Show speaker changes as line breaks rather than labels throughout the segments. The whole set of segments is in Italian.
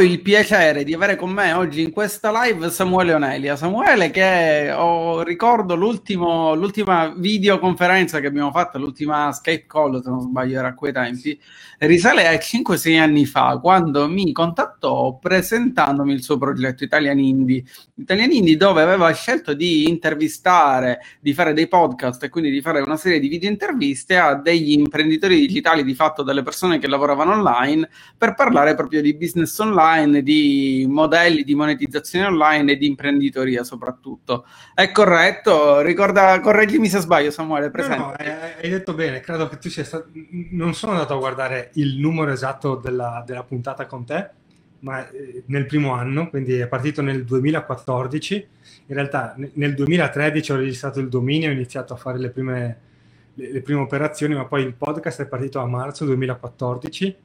il piacere di avere con me oggi in questa live Samuele Onelia. Samuele che ho, ricordo l'ultima videoconferenza che abbiamo fatto, l'ultima Skype call, se non sbaglio era a quei tempi, risale a 5-6 anni fa, quando mi contattò presentandomi il suo progetto Italian Indie. Italian Indie dove aveva scelto di intervistare, di fare dei podcast e quindi di fare una serie di video interviste a degli imprenditori digitali, di fatto delle persone che lavoravano online, per parlare proprio di business online, di modelli di monetizzazione online e di imprenditoria soprattutto. È corretto? Ricorda, correggimi se sbaglio Samuele, presente. No, no,
hai detto bene, credo che tu sia stato... Non sono andato a guardare il numero esatto della, della puntata con te, ma eh, nel primo anno, quindi è partito nel 2014. In realtà nel 2013 ho registrato il dominio, ho iniziato a fare le prime, le, le prime operazioni, ma poi il podcast è partito a marzo 2014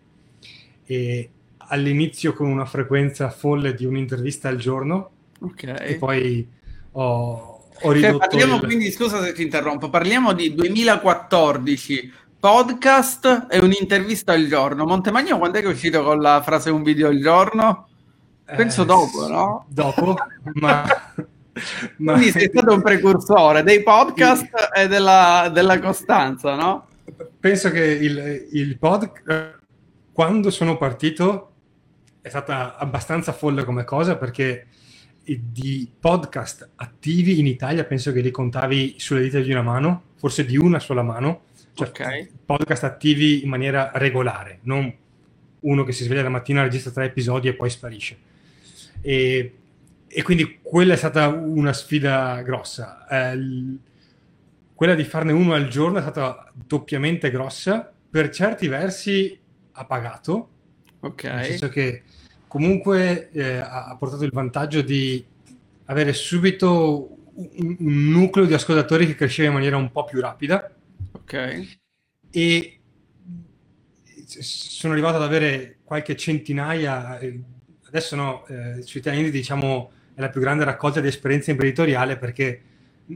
e all'inizio con una frequenza folle di un'intervista al giorno
ok
e poi ho, ho
ridotto cioè, parliamo il... quindi scusa se ti interrompo parliamo di 2014 podcast e un'intervista al giorno. Montemagno quando è che è uscito con la frase un video al giorno? Penso eh, dopo, no?
Dopo, ma...
ma... Quindi sei stato un precursore dei podcast sì. e della, della, costanza, no?
Penso che il, il podcast, quando sono partito, è stata abbastanza folle come cosa perché di podcast attivi in Italia penso che li contavi sulle dita di una mano, forse di una sola mano cioè, okay. podcast attivi in maniera regolare, non uno che si sveglia la mattina, registra tre episodi e poi sparisce. E, e quindi quella è stata una sfida grossa. Eh, quella di farne uno al giorno è stata doppiamente grossa, per certi versi ha pagato,
ok
nel senso che comunque eh, ha portato il vantaggio di avere subito un, un nucleo di ascoltatori che cresceva in maniera un po' più rapida
Ok.
E sono arrivato ad avere qualche centinaia, adesso no, eh, sui italiani diciamo è la più grande raccolta di esperienza imprenditoriale perché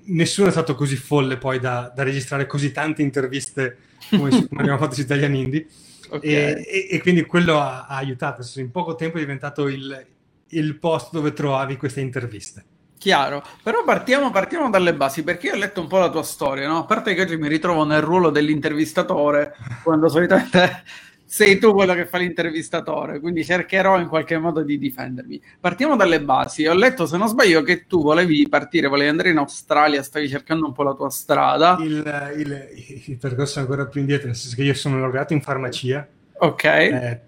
nessuno è stato così folle poi da, da registrare così tante interviste come, come abbiamo fatto su Italian Indie. Okay. E, e, e, quindi quello ha, ha aiutato. In poco tempo è diventato il, il posto dove trovavi queste interviste.
Chiaro, però partiamo, partiamo, dalle basi perché io ho letto un po' la tua storia, no? A parte che oggi mi ritrovo nel ruolo dell'intervistatore, quando solitamente sei tu quello che fa l'intervistatore, quindi cercherò in qualche modo di difendermi. Partiamo dalle basi. Ho letto, se non sbaglio, che tu volevi partire, volevi andare in Australia, stavi cercando un po' la tua strada.
Il, il, il percorso è ancora più indietro, nel senso che io sono laureato in farmacia.
Ok.
Eh,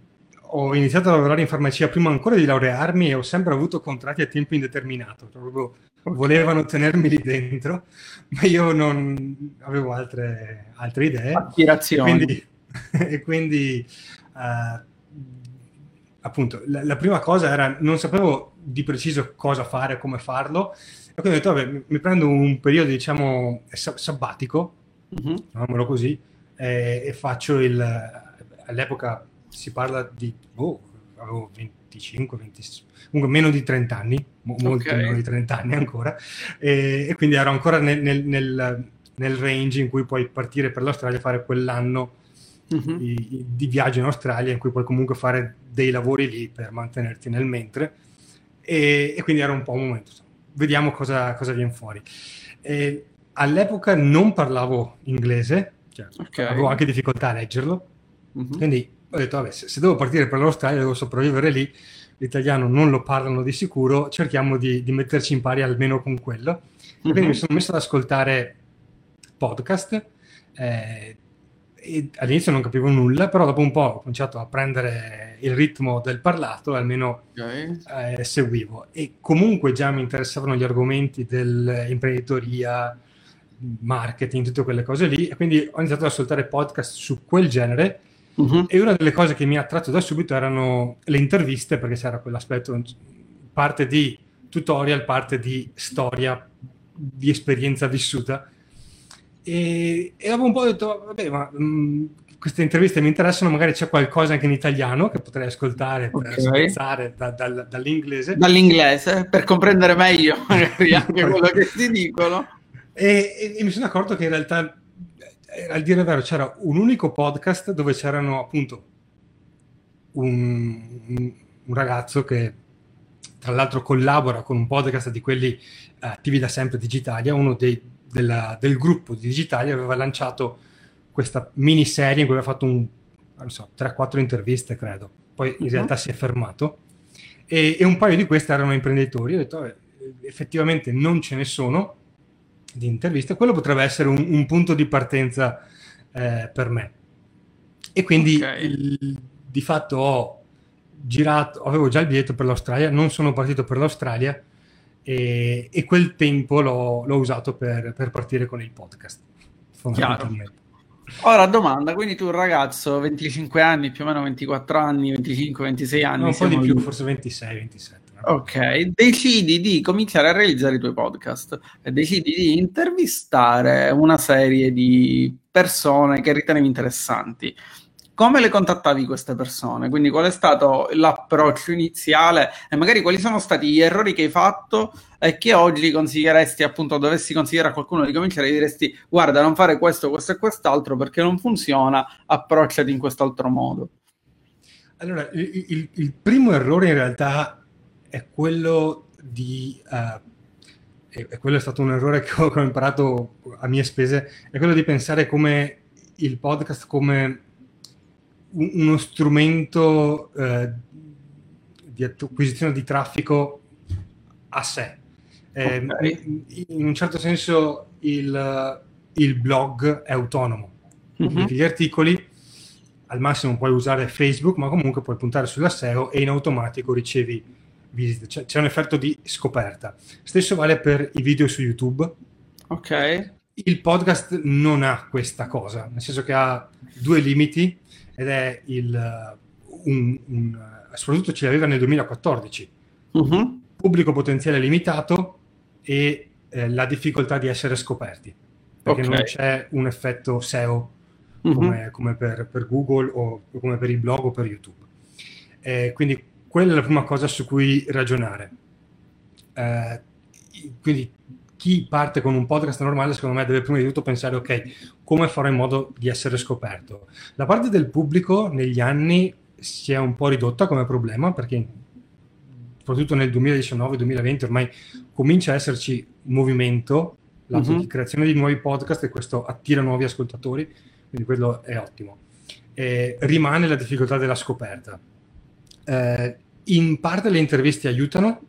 ho iniziato a lavorare in farmacia prima ancora di laurearmi e ho sempre avuto contratti a tempo indeterminato, proprio volevano tenermi lì dentro, ma io non avevo altre, altre idee.
Aspirazioni.
Quindi, e quindi uh, appunto, la, la, prima cosa era, non sapevo di preciso cosa fare, come farlo, e quindi ho detto, vabbè, mi, prendo un periodo, diciamo, sabbatico, uh-huh. chiamiamolo così, e, e faccio il, all'epoca si parla di, oh, avevo 25, 26, comunque meno di 30 anni, molto okay. meno di 30 anni ancora, e, e quindi ero ancora nel, nel, nel, nel, range in cui puoi partire per l'Australia e fare quell'anno uh-huh. di, di, viaggio in Australia in cui puoi comunque fare dei lavori lì per mantenerti nel mentre, e, e quindi era un po' un momento, vediamo cosa, cosa viene fuori. E all'epoca non parlavo inglese, cioè, okay. avevo anche difficoltà a leggerlo, uh-huh. quindi ho detto, vabbè, se, se devo partire per l'Australia, devo sopravvivere lì, l'italiano non lo parlano di sicuro, cerchiamo di, di metterci in pari almeno con quello. Mm-hmm. Quindi mi sono messo ad ascoltare podcast. Eh, all'inizio non capivo nulla, però dopo un po' ho cominciato a prendere il ritmo del parlato e almeno okay. eh, seguivo. E comunque già mi interessavano gli argomenti dell'imprenditoria, marketing, tutte quelle cose lì, e quindi ho iniziato ad ascoltare podcast su quel genere Uh-huh. E una delle cose che mi ha attratto da subito erano le interviste, perché c'era quell'aspetto, parte di tutorial, parte di storia, di esperienza vissuta. E, e dopo un po' ho detto, vabbè, ma mh, mm, queste interviste mi interessano, magari c'è qualcosa anche in italiano che potrei ascoltare per okay. da, da, dall'inglese.
Dall'inglese, per comprendere meglio magari anche quello che ti dicono.
E, e, e mi sono accorto che in realtà eh, al dire vero c'era un unico podcast dove c'erano appunto un, un ragazzo che tra l'altro collabora con un podcast di quelli eh, attivi da sempre Digitalia, uno dei, della, del gruppo di Digitalia aveva lanciato questa miniserie in cui aveva fatto un, so, 3-4 interviste, credo. Poi in uh-huh. realtà si è fermato. E, e, un paio di queste erano imprenditori. Ho detto, eh, effettivamente non ce ne sono di interviste. Quello potrebbe essere un, un punto di partenza eh, per me. E quindi okay. il, di fatto ho girato, avevo già il biglietto per l'Australia, non sono partito per l'Australia e, e quel tempo l'ho, l'ho usato per, per, partire con il podcast.
Fondamentalmente. Ora domanda, quindi tu ragazzo, 25 anni, più o meno 24 anni, 25, 26 anni. No,
un po' di più, lì. forse 26, 27.
Ok, decidi di cominciare a realizzare i tuoi podcast e decidi di intervistare una serie di persone che ritenevi interessanti come le contattavi queste persone? Quindi qual è stato l'approccio iniziale e magari quali sono stati gli errori che hai fatto e che oggi consiglieresti, appunto, dovessi consigliare a qualcuno di cominciare, diresti guarda, non fare questo, questo e quest'altro perché non funziona, approcciati in quest'altro modo.
Allora, il, il, il primo errore in realtà è quello di... Uh, e quello è stato un errore che ho, che ho imparato a mie spese, è quello di pensare come il podcast come uno strumento eh, di acquisizione di traffico a sé. Eh, okay. In un certo senso il, il blog è autonomo. Uh-huh. Gli articoli al massimo puoi usare Facebook, ma comunque puoi puntare sulla SEO e in automatico ricevi visite. C'è, c'è un effetto di scoperta. Stesso vale per i video su YouTube.
Ok.
Il podcast non ha questa cosa, nel senso che ha due limiti ed è il, un, un, soprattutto ce l'aveva nel 2014, uh-huh. pubblico potenziale limitato e eh, la difficoltà di essere scoperti, perché okay. non c'è un effetto SEO uh-huh. come, come per, per, Google o come per il blog o per YouTube. Eh, quindi quella è la prima cosa su cui ragionare. Eh, quindi chi parte con un podcast normale, secondo me, deve prima di tutto pensare, ok, come farò in modo di essere scoperto? La parte del pubblico negli anni si è un po' ridotta come problema, perché soprattutto nel 2019-2020 ormai comincia a esserci movimento, lato uh-huh. di creazione di nuovi podcast e questo attira nuovi ascoltatori, quindi quello è ottimo. E rimane la difficoltà della scoperta. Eh, in parte le interviste aiutano,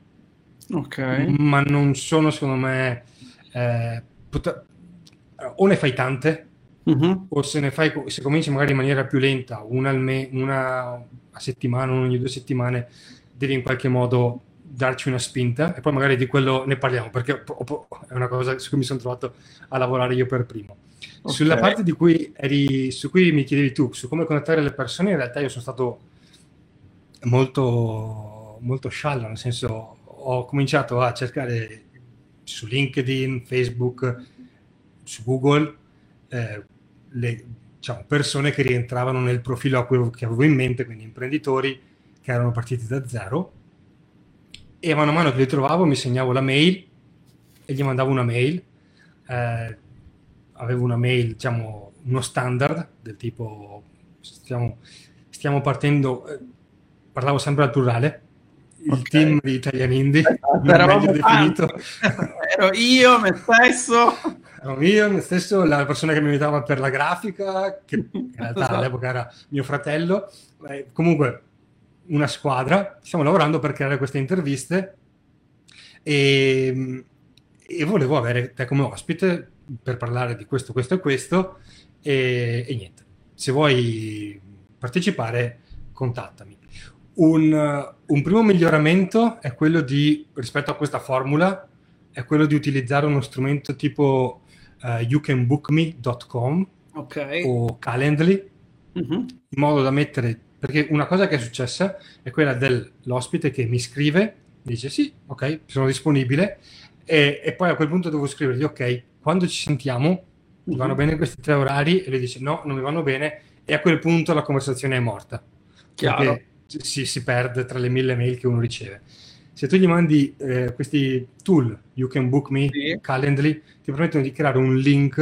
Ok.
Ma non sono, secondo me, eh, pot- o ne fai tante, uh-huh. o se ne fai, se cominci magari in maniera più lenta, una, me- una a settimana, una ogni due settimane, devi in qualche modo darci una spinta e poi magari di quello ne parliamo perché è una cosa su cui mi sono trovato a lavorare io per primo. Okay. Sulla parte di cui eri, su cui mi chiedevi tu, su come contattare le persone, in realtà io sono stato molto, molto sciallo, nel senso ho cominciato a cercare su LinkedIn, Facebook, su Google, eh, le diciamo, persone che rientravano nel profilo che avevo in mente, quindi imprenditori che erano partiti da zero. E mano a mano che li trovavo mi segnavo la mail e gli mandavo una mail. Eh, avevo una mail, diciamo, uno standard del tipo stiamo, stiamo partendo, eh, parlavo sempre al plurale, il okay. team di Italian Indie,
esatto, definito. Ero io, me stesso.
Ero io, me stesso, la persona che mi aiutava per la grafica, che in realtà esatto. all'epoca era mio fratello. Eh, comunque, una squadra. Stiamo lavorando per creare queste interviste e, e volevo avere te come ospite per parlare di questo, questo e questo. E, e niente, se vuoi partecipare, contattami. Un, un, primo miglioramento è quello di, rispetto a questa formula, è quello di utilizzare uno strumento tipo uh, youcanbookme.com
okay.
o Calendly, uh-huh. in modo da mettere, perché una cosa che è successa è quella dell'ospite che mi scrive, dice sì, ok, sono disponibile, e, e poi a quel punto devo scrivergli ok, quando ci sentiamo, uh-huh. vanno bene questi tre orari? E lui dice no, non mi vanno bene, e a quel punto la conversazione è morta.
Chiaro. Perché
si, si, perde tra le mille mail che uno riceve. Se tu gli mandi eh, questi tool, You Can Book Me, sì. Calendly, ti permettono di creare un link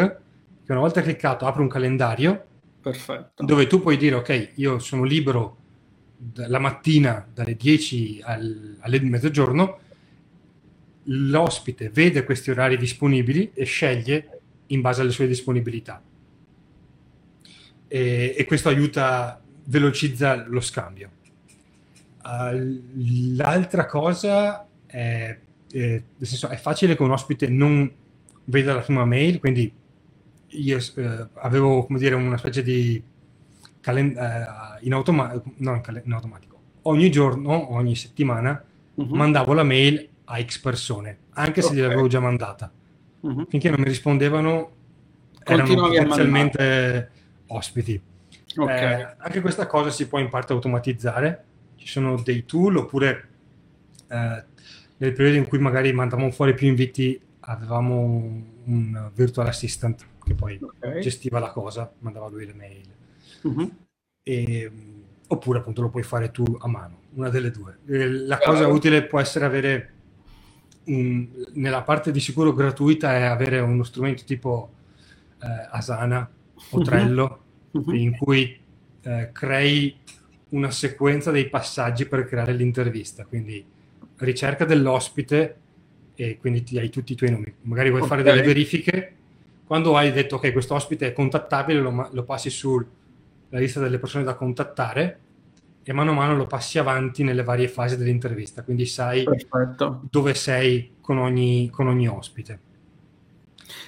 che una volta cliccato apre un calendario
Perfetto.
dove tu puoi dire ok, io sono libero la mattina dalle 10 al, alle mezzogiorno, l'ospite vede questi orari disponibili e sceglie in base alle sue disponibilità. E, e questo aiuta, velocizza lo scambio. Uh, l'altra cosa è, è, nel senso, è facile che un ospite non veda la prima mail, quindi io eh, avevo come dire una specie di calen- eh, in, automa- in, cal- in, automatico ogni giorno ogni settimana uh-huh. mandavo la mail a X persone anche se okay. gliel'avevo già mandata uh-huh. finché non mi rispondevano erano potenzialmente ospiti okay. eh, anche questa cosa si può in parte automatizzare ci sono dei tool oppure eh, nel periodo in cui magari mandavamo fuori più inviti avevamo un virtual assistant che poi okay. gestiva la cosa, mandava lui le mail. Uh-huh. E, oppure appunto lo puoi fare tu a mano, una delle due. La cosa uh-huh. utile può essere avere, un, nella parte di sicuro gratuita, è avere uno strumento tipo eh, Asana o Trello, uh-huh. in cui eh, crei una sequenza dei passaggi per creare l'intervista. Quindi ricerca dell'ospite e quindi ti hai tutti i tuoi nomi. Magari vuoi okay. fare delle verifiche quando hai detto che okay, questo ospite è contattabile, lo, lo passi sulla lista delle persone da contattare e mano a mano lo passi avanti nelle varie fasi dell'intervista, quindi sai Perfetto. dove sei con ogni, con ogni ospite.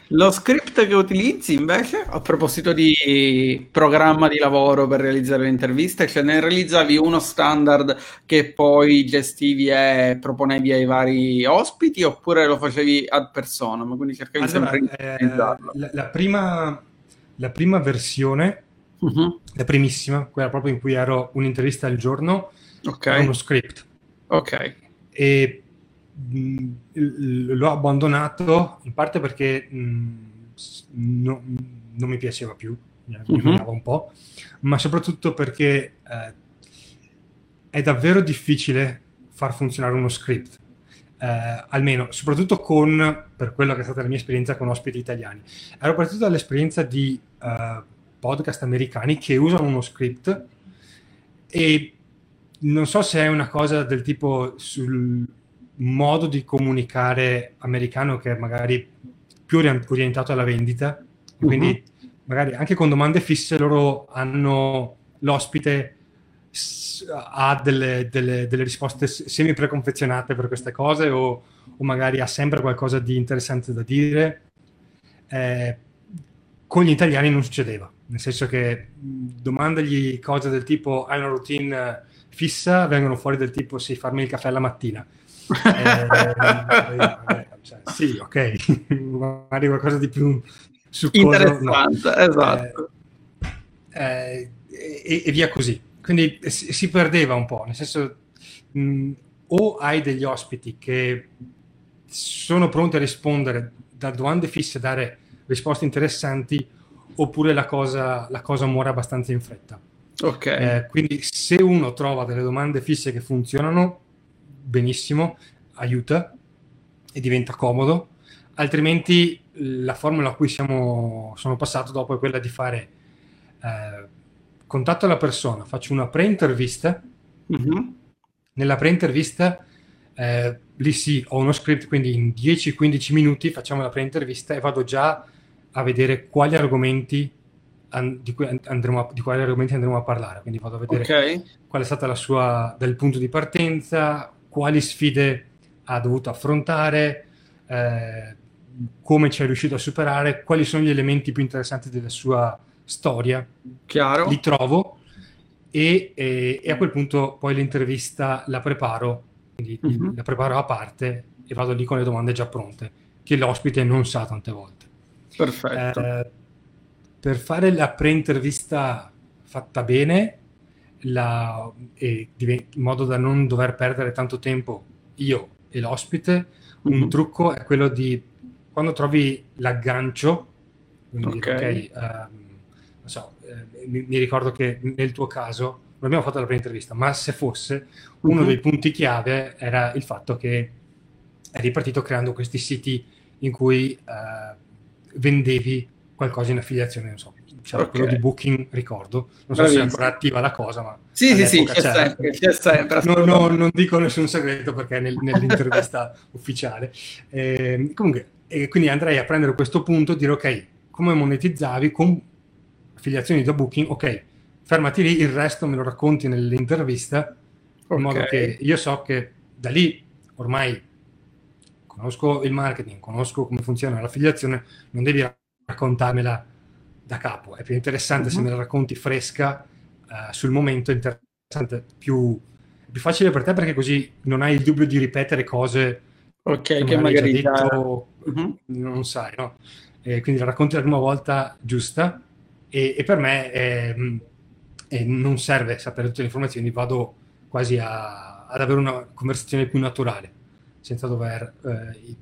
Lo script che utilizzi invece, a proposito di programma di lavoro per realizzare le interviste, cioè ne realizzavi uno standard che poi gestivi e proponevi ai vari ospiti oppure lo facevi ad persona? Ma quindi cercavi allora, sempre
di eh, la, la, prima, la prima versione, uh-huh. la primissima, quella proprio in cui ero un'intervista al giorno, okay. era uno script.
Ok.
E l'ho abbandonato in parte perché mh, no, non mi piaceva più, mi uh-huh. un po', ma soprattutto perché eh, è davvero difficile far funzionare uno script. Eh, almeno, soprattutto con, per quello che è stata la mia esperienza con ospiti italiani. Ero partito dall'esperienza di uh, podcast americani che usano uno script e non so se è una cosa del tipo sul, modo di comunicare americano che è magari più orientato alla vendita, quindi uh-huh. magari anche con domande fisse loro hanno l'ospite ha delle, delle, delle risposte semi preconfezionate per queste cose o, o, magari ha sempre qualcosa di interessante da dire. Eh, con gli italiani non succedeva, nel senso che domandagli cose del tipo hai una routine fissa, vengono fuori del tipo sì, farmi il caffè la mattina eh, cioè, sì, ok, magari qualcosa di più
succoso. Interessante, no. esatto.
Eh, e, e, via così. Quindi si, si perdeva un po', nel senso, mh, o hai degli ospiti che sono pronti a rispondere da domande fisse, a dare risposte interessanti, oppure la cosa, la cosa muore abbastanza in fretta.
Ok.
Eh, quindi se uno trova delle domande fisse che funzionano, benissimo, aiuta e diventa comodo, altrimenti la formula a cui siamo, sono passato dopo è quella di fare eh, contatto alla persona, faccio una pre-intervista, mm-hmm. nella pre-intervista eh, lì sì, ho uno script, quindi in 10-15 minuti facciamo la pre-intervista e vado già a vedere quali argomenti di, andremo a, di quali argomenti andremo a parlare. Quindi vado a vedere okay. qual è stata la sua del punto di partenza, quali sfide ha dovuto affrontare, eh, come ci è riuscito a superare, quali sono gli elementi più interessanti della sua storia.
Chiaro.
Li trovo e, e, e a quel punto poi l'intervista la preparo, quindi uh-huh. la preparo a parte e vado lì con le domande già pronte, che l'ospite non sa tante volte.
Perfetto. Eh,
per fare la pre-intervista fatta bene, la, in modo da non dover perdere tanto tempo io e l'ospite, un mm-hmm. trucco è quello di quando trovi l'aggancio, quindi ok, okay um, so, eh, mi, mi, ricordo che nel tuo caso non abbiamo fatto la prima intervista, ma se fosse uno mm-hmm. dei punti chiave era il fatto che eri partito creando questi siti in cui uh, vendevi qualcosa in affiliazione, non so, c'era
Ok.
quello di Booking, ricordo. Non so se è
Bravissimo.
ancora attiva la cosa, ma
Sì, sì, sì, c'è
c'era.
sempre, c'è sempre.
No, no, non dico nessun segreto perché è nel- nell'intervista ufficiale. Eh, comunque, e quindi andrei a prendere questo punto e dire ok, come monetizzavi con affiliazioni da Booking, ok, fermati lì, il resto me lo racconti nell'intervista, in
Ok.
modo che io so che da lì ormai conosco il marketing, conosco come funziona l'affiliazione, non devi raccontarmela da capo, è più interessante se
Mhm.
me la racconti fresca eh, sul momento, è interessante, più, più facile per te perché così non hai il dubbio di ripetere cose
Ok,
che,
che
magari hai
magari
detto,
Mhm.
non sai, no? E quindi la racconti la prima volta giusta e, e per me è- è- non serve sapere tutte le informazioni, vado quasi a- ad avere una conversazione più naturale, senza dover eh,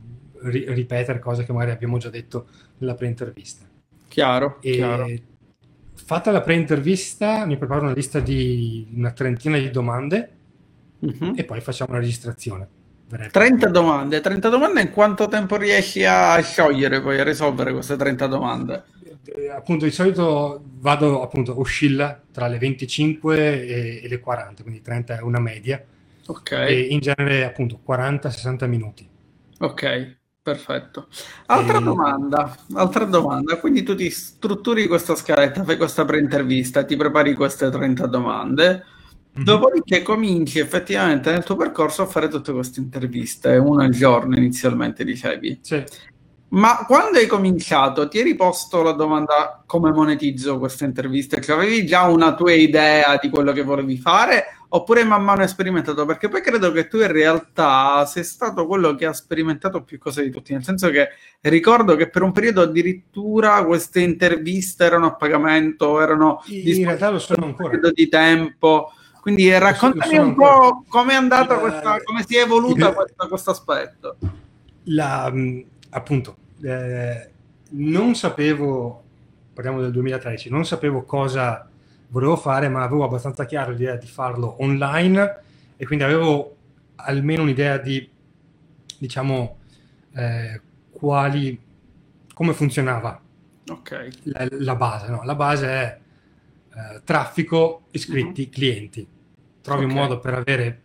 ri- ripetere cose che magari abbiamo già detto nella pre-intervista.
Chiaro,
E
chiaro.
fatta la pre-intervista mi preparo una lista di una trentina di domande
Mhm.
e poi facciamo la registrazione. vera e
30
propria.
domande, 30 domande in quanto tempo riesci a sciogliere poi a risolvere queste 30 domande?
Eh, appunto di solito vado appunto oscilla tra le 25 e, e le 40 quindi 30 è una media
Ok,
e in genere appunto 40-60 minuti
ok, perfetto. Altra
E-
domanda, altra domanda. Quindi tu ti strutturi questa scaletta, fai questa pre-intervista, ti prepari queste 30 domande,
Mhm.
dopodiché cominci effettivamente nel tuo percorso a fare tutte queste interviste, una al giorno inizialmente dicevi.
Sì.
Ma quando hai cominciato, ti eri posto la domanda come monetizzo queste interviste? Cioè, avevi già una tua idea di quello che volevi fare oppure man mano hai sperimentato? Perché poi credo che tu in realtà sei stato quello che ha sperimentato più cose di tutti, nel senso che ricordo che per un periodo addirittura queste interviste erano a pagamento, erano
in realtà lo sono ancora
periodo di tempo. Quindi raccontami un
ancora.
po' come è andata questa, come si è evoluta questa- questo aspetto.
la, appunto eh, non sapevo parliamo del 2013 non sapevo cosa volevo fare ma avevo abbastanza chiaro l'idea di farlo online e quindi avevo almeno un'idea di diciamo eh, quali come funzionava
Ok.
la, la base no? la base è eh, traffico iscritti clienti trovi
Ok.
un modo per avere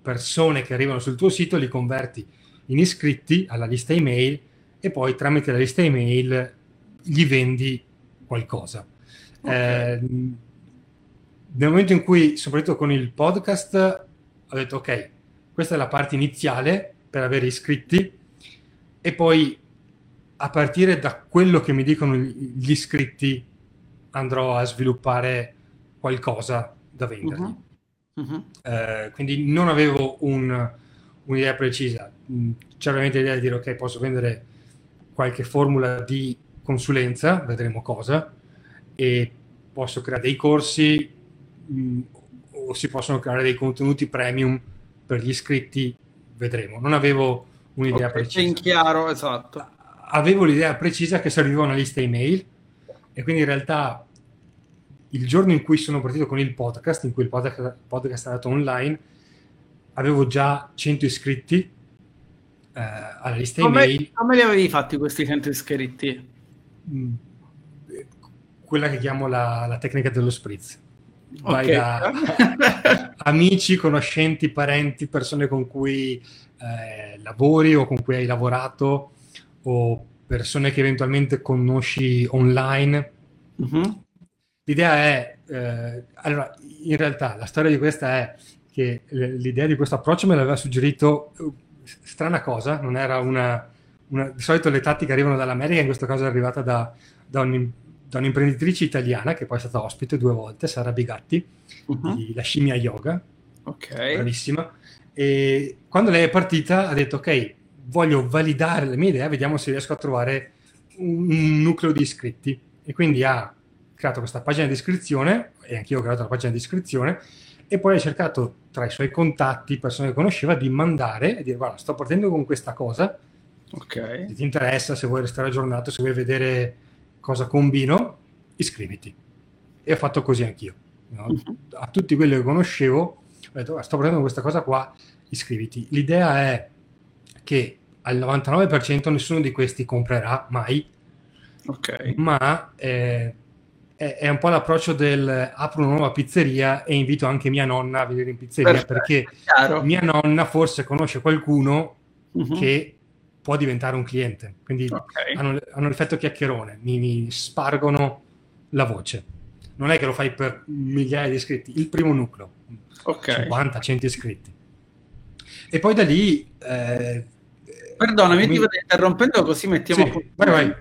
persone che arrivano sul tuo sito li converti in iscritti alla lista email e poi tramite la lista email gli vendi qualcosa
Ok.
Eh, nel momento in cui soprattutto con il podcast ho detto ok questa è la parte iniziale per avere iscritti e poi a partire da quello che mi dicono gli iscritti andrò a sviluppare qualcosa da vendergli.
Mhm. Mhm.
Eh, quindi non avevo un- un'idea precisa. Mm, C'era ovviamente l'idea di dire ok, posso vendere qualche formula di consulenza, vedremo cosa, e posso creare dei corsi mm, o si possono creare dei contenuti premium per gli iscritti, vedremo. Non avevo un'idea
Ok, c'è
precisa
in chiaro, esatto.
avevo l'idea precisa che serviva una lista email e quindi in realtà il giorno in cui sono partito con il podcast, in cui il podcast, podcast è andato online, avevo già 100 iscritti eh, alla lista
Come,
email,
come li avevi fatti questi 100 iscritti?
mh, quella che chiamo la, la tecnica dello spritz. Vai
Ok.
da amici, conoscenti, parenti, persone con cui eh, lavori o con cui hai lavorato o persone che eventualmente conosci online.
Mhm.
L'idea è, eh, allora, in realtà la storia di questa è che l'idea di questo approccio me l'aveva suggerito, eh, strana cosa, non era una, una- di solito le tattiche arrivano dall'America, in questo caso è arrivata da, da un- da un'imprenditrice italiana che poi è stata ospite due volte, Sara Bigatti,
Mhm.
di La Scimmia Yoga,
Ok.
bravissima. E quando lei è partita ha detto ok, voglio validare la mia idea, vediamo se riesco a trovare un, un nucleo di iscritti. E quindi ha creato questa pagina di iscrizione, e anch'io ho creato la pagina di iscrizione, e poi ha cercato tra i suoi contatti, persone che conosceva, di mandare e dire guarda, sto partendo con questa cosa,
Ok.
se ti interessa, se vuoi restare aggiornato, se vuoi vedere cosa combino, iscriviti. E ho fatto così anch'io. no?
Mhm.
A tutti quelli che conoscevo, ho detto, "Guarda, sto prendendo questa cosa qua, iscriviti. L'idea è che al 99% nessuno di questi comprerà mai,
Ok.
ma eh, è, è, un po' l'approccio del apro una nuova pizzeria e invito anche mia nonna a venire in pizzeria Perfetto, perché chiaro. mia nonna forse conosce qualcuno uh-huh. che può diventare un cliente. Quindi okay. hanno, hanno l'effetto chiacchierone, mi, mi, spargono la voce. Non è che lo fai per migliaia di iscritti, il primo nucleo, okay. 50, 100 iscritti. E poi da lì... Eh,
Perdonami, mi... ti vado interrompendo così mettiamo sì, vai, vai.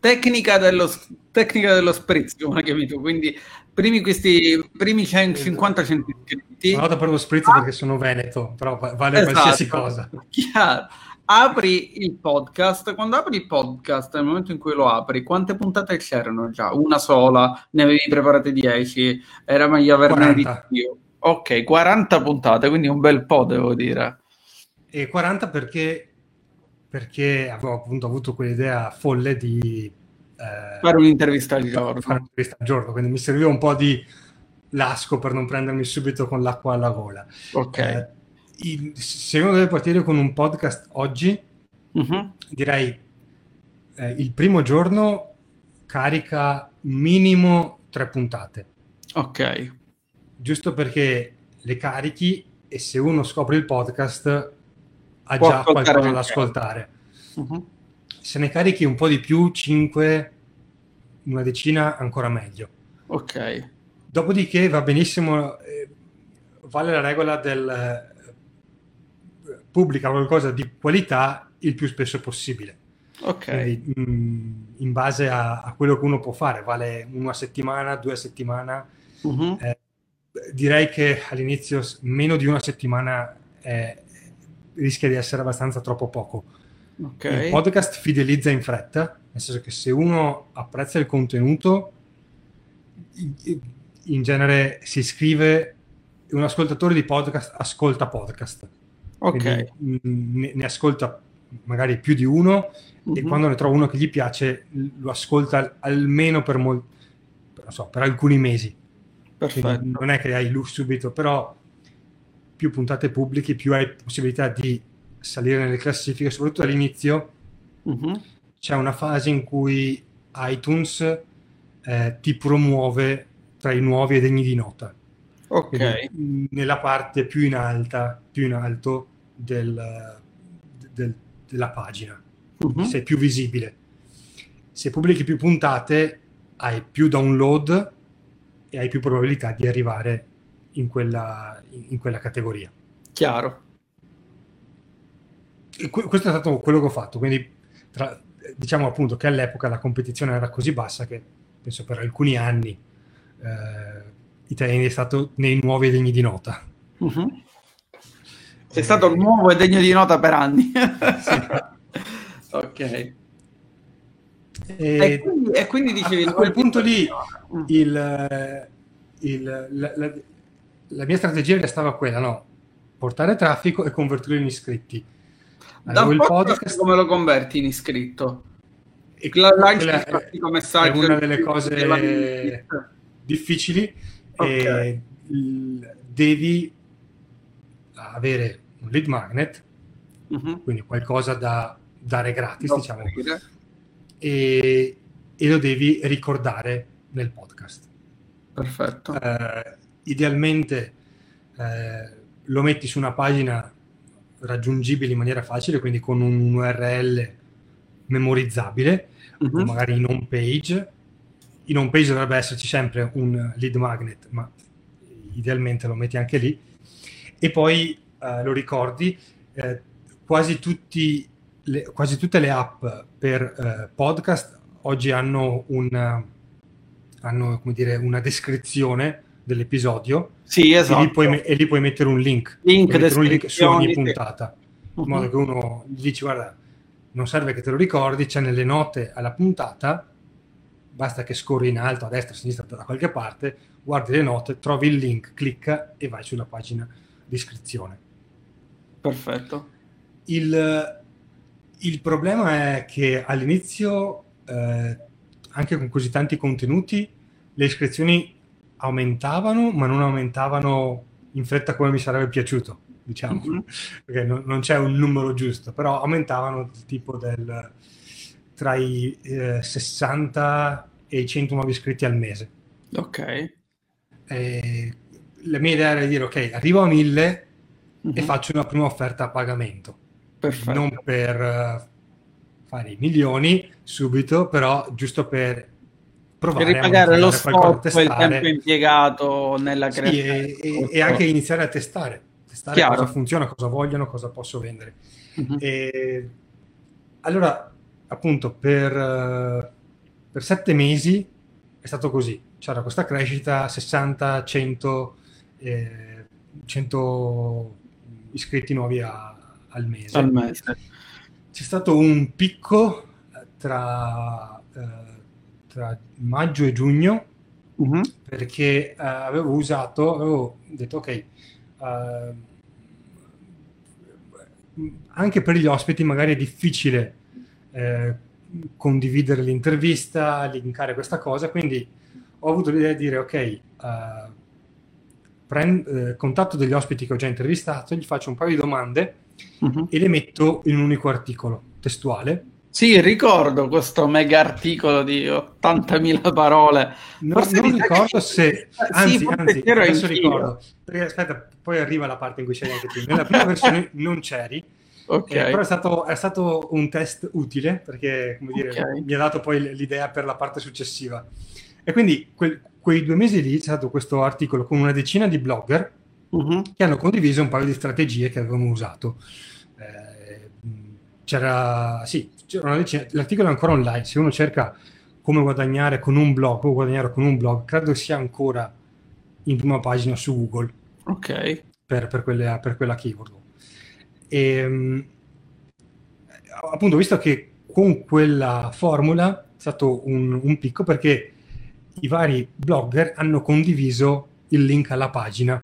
Tecnica, dello, tecnica dello spritz, come chiami tu, quindi primi questi primi 50 100 iscritti.
Sono andato per lo spritz ah. perché sono veneto, però vale esatto. qualsiasi cosa.
Chiaro apri il podcast, quando apri il podcast, nel momento in cui lo apri, quante puntate c'erano già? Una sola, ne avevi preparate 10, era meglio averne 40. di più. Ok, 40 puntate, quindi un bel po' devo dire.
E 40 perché, perché avevo appunto avuto quell'idea folle di...
Eh, fare un'intervista al giorno.
Un'intervista al giorno, quindi mi serviva un po' di lasco per non prendermi subito con l'acqua alla gola.
Ok. Eh,
il, se uno deve partire con un podcast oggi, uh-huh. direi eh, il primo giorno carica minimo tre puntate.
Ok.
Giusto perché le carichi e se uno scopre il podcast ha Può già qualcosa da ascoltare. Uh-huh. Se ne carichi un po' di più, cinque, una decina, ancora meglio.
Ok.
Dopodiché va benissimo, eh, vale la regola del pubblica qualcosa di qualità il più spesso possibile.
Ok.
Quindi, mh, mm, in base a, a, quello che uno può fare, vale una settimana, due settimane. Uh-huh. Eh, direi che all'inizio meno di una settimana eh, rischia di essere abbastanza troppo poco. Okay. Il podcast fidelizza in fretta, nel senso che se uno apprezza il contenuto, in genere si iscrive, un ascoltatore di podcast ascolta podcast.
Ok.
Mm, ne, ne, ascolta magari più di uno uh-huh. e mhm. quando ne trova uno che gli piace lo ascolta almeno per, mol- per, so, per alcuni mesi.
Perfetto.
Quindi non è che hai subito, però più puntate pubbliche, più hai possibilità di salire nelle classifiche, soprattutto all'inizio. Uh-huh. C'è una fase in cui iTunes eh, ti promuove tra i nuovi e degni di nota.
Ok.
Quindi, nella parte più in alta, più in alto del, del, della pagina, uh-huh. sei più visibile. Se pubblichi più puntate hai più download e hai più probabilità di arrivare in quella, in quella categoria.
Chiaro.
E questo è stato quello che ho fatto, quindi tra, diciamo appunto che all'epoca la competizione era così bassa che penso per alcuni anni eh, Italiani è stato nei nuovi degni di nota.
Uh-huh. Sei stato il nuovo e degno di nota per anni. ok. E,
e, quindi, e, quindi, dicevi... A, a quel punto lì il, il, la, la, la, mia strategia restava quella, no? Portare traffico e convertirlo in iscritti.
Da il podcast come lo converti in iscritto? E la lanci
è, è una delle cose difficili okay. e devi avere un lead magnet, uh-huh. quindi qualcosa da dare gratis, no, diciamo, e, e, lo devi ricordare nel podcast.
Perfetto.
Uh, idealmente uh, lo metti su una pagina raggiungibile in maniera facile, quindi con un URL memorizzabile, uh-huh. magari in home page. In home page dovrebbe esserci sempre un lead magnet, ma idealmente lo metti anche lì. E poi eh, lo ricordi, eh, quasi, tutti le, quasi tutte le app per eh, podcast oggi hanno, una, hanno come dire, una descrizione dell'episodio
sì, esatto.
e, lì puoi, e lì puoi mettere un link,
link,
mettere un link su ogni puntata, in uh-huh. modo che uno gli dice guarda, non serve che te lo ricordi, c'è nelle note alla puntata, basta che scorri in alto, a destra, a sinistra, da qualche parte, guardi le note, trovi il link, clicca e vai sulla pagina di iscrizione.
Perfetto.
Il, il problema è che all'inizio, eh, anche con così tanti contenuti, le iscrizioni aumentavano, ma non aumentavano in fretta come mi sarebbe piaciuto, diciamo, mm-hmm. perché non, non, c'è un numero giusto, però aumentavano tipo del, tra i eh, 60 e i 100 nuovi iscritti al mese.
Ok.
E la mia idea era di dire, ok, arrivo a 1000 mm-hmm. e mhm. faccio una prima offerta a pagamento.
Perfetto.
Non per uh, fare i milioni subito, però giusto per
provare per ripagare lo sforzo e il tempo impiegato nella
creazione. Sì, e, e, anche iniziare a testare, testare Chiaro. cosa funziona, cosa vogliono, cosa posso vendere. Uh-huh. E, allora, appunto, per, per sette mesi è stato così. C'era questa crescita 60, 100, eh, 100 iscritti nuovi a, al mese.
Al mese.
C'è stato un picco tra... Eh, tra maggio e giugno uh-huh. perché uh, avevo usato, avevo detto ok, uh, anche per gli ospiti magari è difficile eh, condividere l'intervista, linkare questa cosa, quindi ho avuto l'idea di dire ok, uh, prend, eh, contatto degli ospiti che ho già intervistato, gli faccio un paio di domande uh-huh. e le metto in un unico articolo testuale
sì, ricordo questo mega articolo di 80.000 parole.
No, non ricordo che... se... Anzi, sì, anzi adesso ricordo. Perché, aspetta, poi arriva la parte in cui c'eri anche tu. Nella prima versione non c'eri, okay. eh, però è stato, è stato, un test utile perché come dire, okay. mi ha dato poi l'idea per la parte successiva. E quindi quel, quei due mesi lì c'è stato questo articolo con una decina di blogger uh-huh. che hanno condiviso un paio di strategie che avevano usato. Eh, c'era, sì, l'articolo è ancora online, se uno cerca come guadagnare con un blog, come guadagnare con un blog, credo sia ancora in prima pagina su Google.
Ok.
Per, per, quelle, per quella keyword. E, ehm, appunto, visto che con quella formula è stato un, un picco perché i vari blogger hanno condiviso il link alla pagina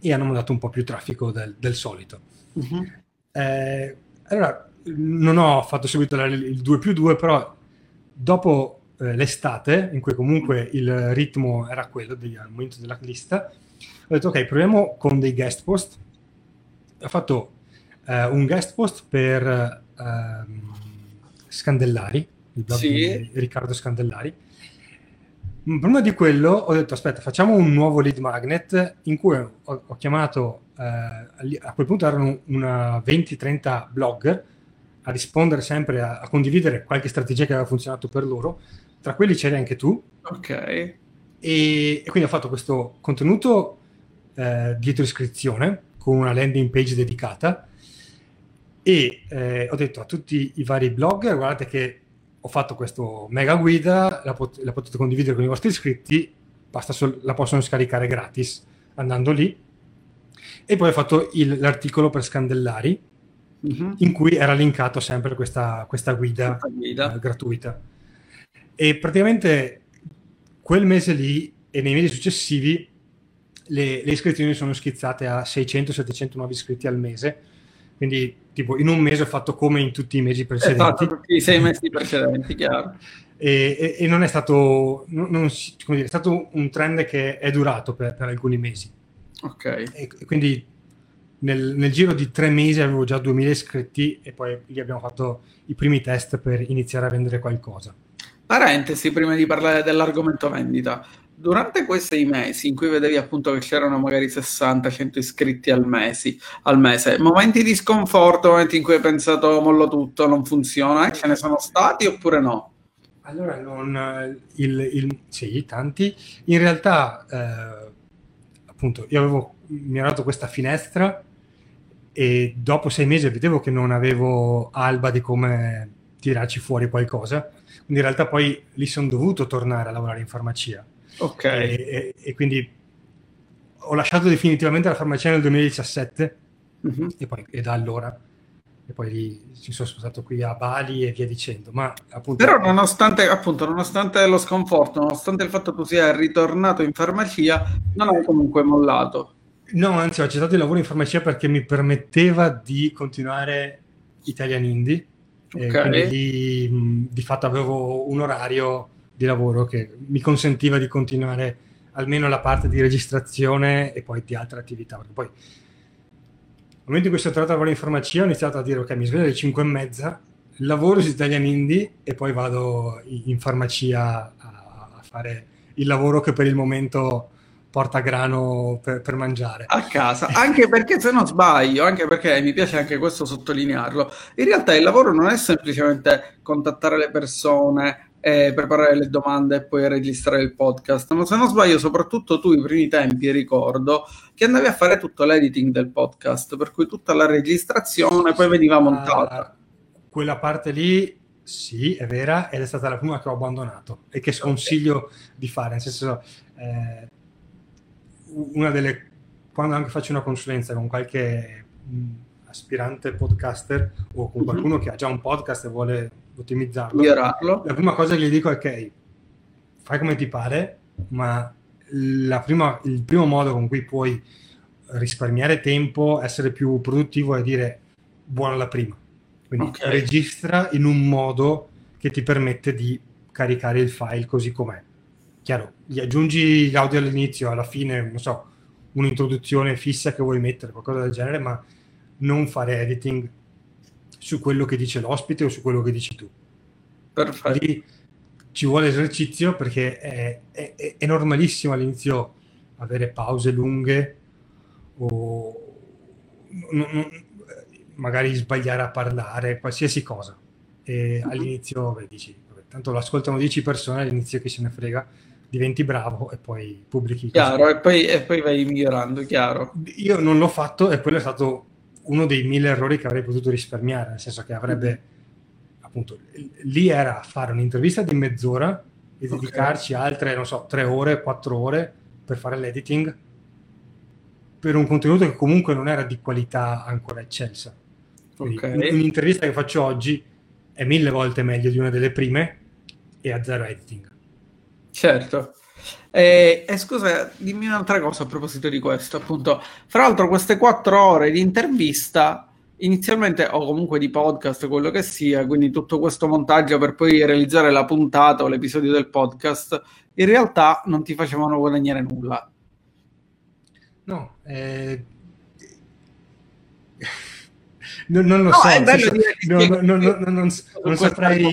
e hanno mandato un po' più traffico del, del solito. Uh-huh. Eh, allora, non ho fatto subito il 2 più 2, però dopo eh, l'estate, in cui comunque il ritmo era quello del, al momento della lista, ho detto ok, proviamo con dei guest post. Ho fatto eh, un guest post per eh, Scandellari, il blog sì. di Riccardo Scandellari. Prima di quello ho detto aspetta, facciamo un nuovo lead magnet in cui ho, ho chiamato, eh, a quel punto erano una 20-30 blogger a rispondere sempre, a, a, condividere qualche strategia che aveva funzionato per loro. Tra quelli c'eri anche tu.
Ok.
E, e quindi ho fatto questo contenuto eh, dietro iscrizione con una landing page dedicata e eh, ho detto a tutti i vari blogger guardate che ho fatto questo mega guida, la, pot- la potete condividere con i vostri iscritti, basta sol- la possono scaricare gratis andando lì. E poi ho fatto il, l'articolo per Scandellari, uh-huh. in cui era linkato sempre questa, questa guida, guida. Eh, gratuita. E praticamente quel mese lì e nei mesi successivi le, le iscrizioni sono schizzate a 600-700 nuovi iscritti al mese. Quindi, tipo, in un mese ho fatto come in tutti i mesi precedenti.
Esatto, tutti i sei mesi precedenti, chiaro.
E, e, e, non è stato, non, non, dire, è stato un trend che è durato per, per alcuni mesi.
Ok.
E, quindi nel, nel, giro di tre mesi avevo già 2000 iscritti e poi lì abbiamo fatto i primi test per iniziare a vendere qualcosa.
Parentesi, prima di parlare dell'argomento vendita, durante questi mesi in cui vedevi appunto che c'erano magari 60-100 iscritti al, mesi, al mese, momenti di sconforto, momenti in cui hai pensato mollo tutto, non funziona, eh? ce ne sono stati oppure no?
Allora, non, il, il, sì, tanti. In realtà, eh, appunto, io avevo, mi ero dato questa finestra e dopo sei mesi vedevo che non avevo alba di come tirarci fuori qualcosa, quindi in realtà poi lì sono dovuto tornare a lavorare in farmacia.
Ok.
E, e, e quindi ho lasciato definitivamente la farmacia nel 2017 uh-huh. e, poi, e da allora e poi ci sono spostato qui a Bali e via dicendo. Ma appunto,
Però nonostante, appunto, nonostante lo sconforto, nonostante il fatto che tu sia ritornato in farmacia, non hai comunque mollato.
No, anzi, ho accettato il lavoro in farmacia perché mi permetteva di continuare Italian Indie. Okay. quindi di, di fatto avevo un orario di lavoro che mi consentiva di continuare almeno la parte di registrazione e poi di altre attività. Perché poi, nel momento in cui sono tornato a lavorare in farmacia, ho iniziato a dire: Ok, mi sveglio alle 5 e mezza, lavoro su Italian Indie e poi vado in farmacia a, a fare il lavoro che per il momento porta grano per, per, mangiare.
A casa, anche perché se non sbaglio, anche perché mi piace anche questo sottolinearlo, in realtà il lavoro non è semplicemente contattare le persone, eh, preparare le domande e poi registrare il podcast, ma se non sbaglio soprattutto tu i primi tempi ricordo che andavi a fare tutto l'editing del podcast, per cui tutta la registrazione poi veniva montata.
Uh, quella parte lì sì, è vera, ed è stata la prima che ho abbandonato e che sconsiglio okay. di fare, nel senso... Eh, una delle quando anche faccio una consulenza con qualche mh, aspirante podcaster o con mhm. qualcuno mm-hmm. che ha già un podcast e vuole ottimizzarlo,
Migliorarlo.
la prima cosa che gli dico è ok, fai come ti pare, ma prima, il primo modo con cui puoi risparmiare tempo, essere più produttivo è dire buona la prima. Quindi okay. registra in un modo che ti permette di caricare il file così com'è chiaro, gli aggiungi l'audio all'inizio, alla fine, non so, un'introduzione fissa che vuoi mettere, qualcosa del genere, ma non fare editing su quello che dice l'ospite o su quello che dici tu.
Perfetto. Lì
ci vuole esercizio perché è, è, è normalissimo all'inizio avere pause lunghe o non, non, magari sbagliare a parlare, qualsiasi cosa. E mm-hmm. all'inizio beh, dici, tanto lo ascoltano 10 persone, all'inizio chi se ne frega diventi bravo e poi pubblichi.
Chiaro, e poi, e poi, vai migliorando, chiaro.
Io non l'ho fatto e quello è stato uno dei mille errori che avrei potuto risparmiare, nel senso che avrebbe, mm-hmm. appunto, lì era fare un'intervista di mezz'ora e okay. dedicarci altre, non so, tre ore, quattro ore per fare l'editing per un contenuto che comunque non era di qualità ancora eccelsa. Okay. Un'intervista che faccio oggi è mille volte meglio di una delle prime e a zero editing.
Certo. E, e, scusa, dimmi un'altra cosa a proposito di questo, appunto. Fra l'altro, queste quattro ore di intervista, inizialmente, o comunque di podcast, quello che sia, quindi tutto questo montaggio per poi realizzare la puntata o l'episodio del podcast, in realtà non ti facevano guadagnare nulla.
No, eh... non, non, lo no, so, senso, non, non, non, non saprei...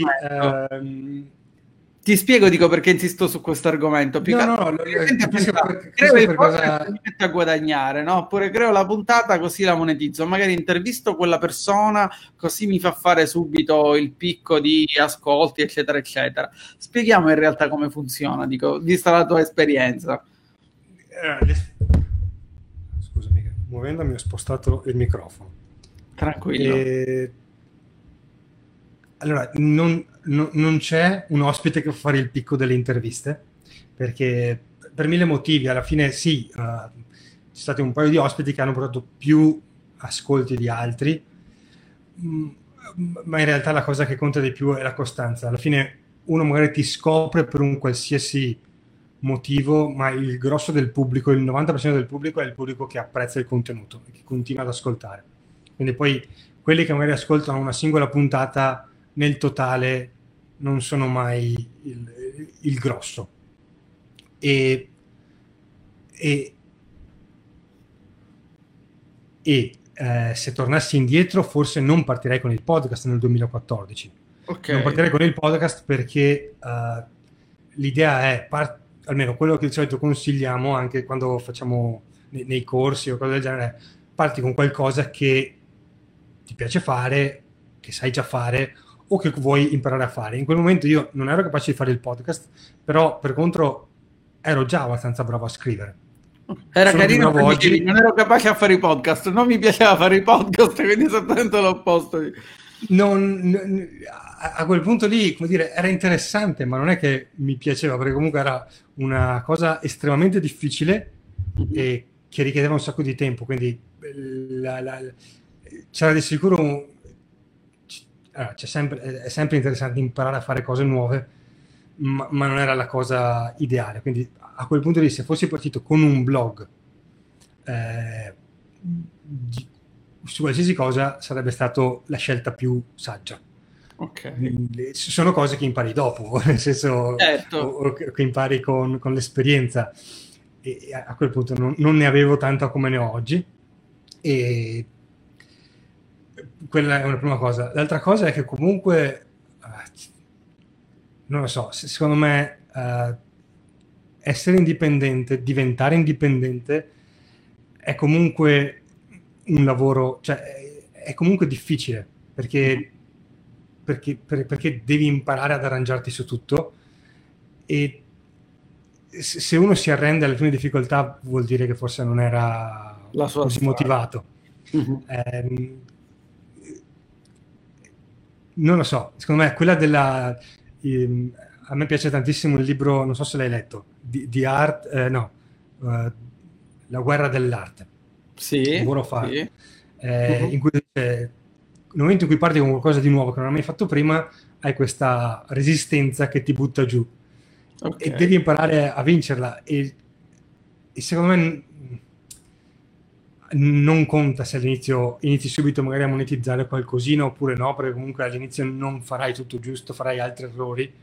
Ti spiego, dico perché insisto su questo argomento.
Più no, no, no,
creo il cosa... mi mette a guadagnare, no? Oppure creo la puntata così la monetizzo. Magari intervisto quella persona così mi fa fare subito il picco di ascolti, eccetera, eccetera. Spieghiamo in realtà come funziona, dico, vista la tua esperienza.
Eh, scusami, muovendomi ho spostato il microfono.
Tranquillo. E...
Allora, non no, non c'è un ospite che fa fare il picco delle interviste, perché per mille motivi, alla fine sì, uh, ci stati un paio di ospiti che hanno portato più ascolti di altri, mm, ma in realtà la cosa che conta di più è la costanza. Alla fine uno magari ti scopre per un qualsiasi motivo, ma il grosso del pubblico, il 90% del pubblico è il pubblico che apprezza il contenuto e che continua ad ascoltare. Quindi poi quelli che magari ascoltano una singola puntata nel totale non sono mai il, il grosso. E, e, e eh, se tornassi indietro forse non partirei con il podcast nel 2014. Okay. Non partirei con il podcast perché uh, l'idea è, part- almeno quello che di solito consigliamo anche quando facciamo nei, nei corsi o cose del genere, parti con qualcosa che ti piace fare, che sai già fare o che vuoi imparare a fare. In quel momento io non ero capace di fare il podcast, però per contro ero già abbastanza bravo a scrivere.
Era Solo carino oggi... non ero capace a fare i podcast, non mi piaceva fare i podcast, quindi esattamente l'opposto.
Non, a quel punto lì, come dire, era interessante, ma non è che mi piaceva, perché comunque era una cosa estremamente difficile e che richiedeva un sacco di tempo, quindi la, la, c'era di sicuro un, allora, sempre, è sempre interessante imparare a fare cose nuove, ma, ma, non era la cosa ideale. Quindi a quel punto lì, se fossi partito con un blog eh, di, su qualsiasi cosa, sarebbe stata la scelta più saggia.
Okay.
Sono cose che impari dopo, nel senso certo. o, o che impari con, con l'esperienza. E a quel punto non, non, ne avevo tanta come ne ho oggi. E quella è una prima cosa. L'altra cosa è che comunque, uh, non lo so, secondo me uh, essere indipendente, diventare indipendente è comunque un lavoro, cioè è comunque difficile perché, perché, perché devi imparare ad arrangiarti su tutto e se uno si arrende alle prime difficoltà vuol dire che forse non era così storia. motivato. Uh-huh. Eh, non lo so, secondo me quella della... Eh, a me piace tantissimo il libro, non so se l'hai letto, di, di Art, eh, no, uh, La guerra dell'arte.
Sì.
Buono fare. Sì. Eh, uh-huh. In cui nel momento in cui parti con qualcosa di nuovo che non hai mai fatto prima, hai questa resistenza che ti butta giù. Okay. E devi imparare a vincerla. E, e secondo me non conta se all'inizio inizi subito magari a monetizzare qualcosina oppure no, perché comunque all'inizio non farai tutto giusto, farai altri errori.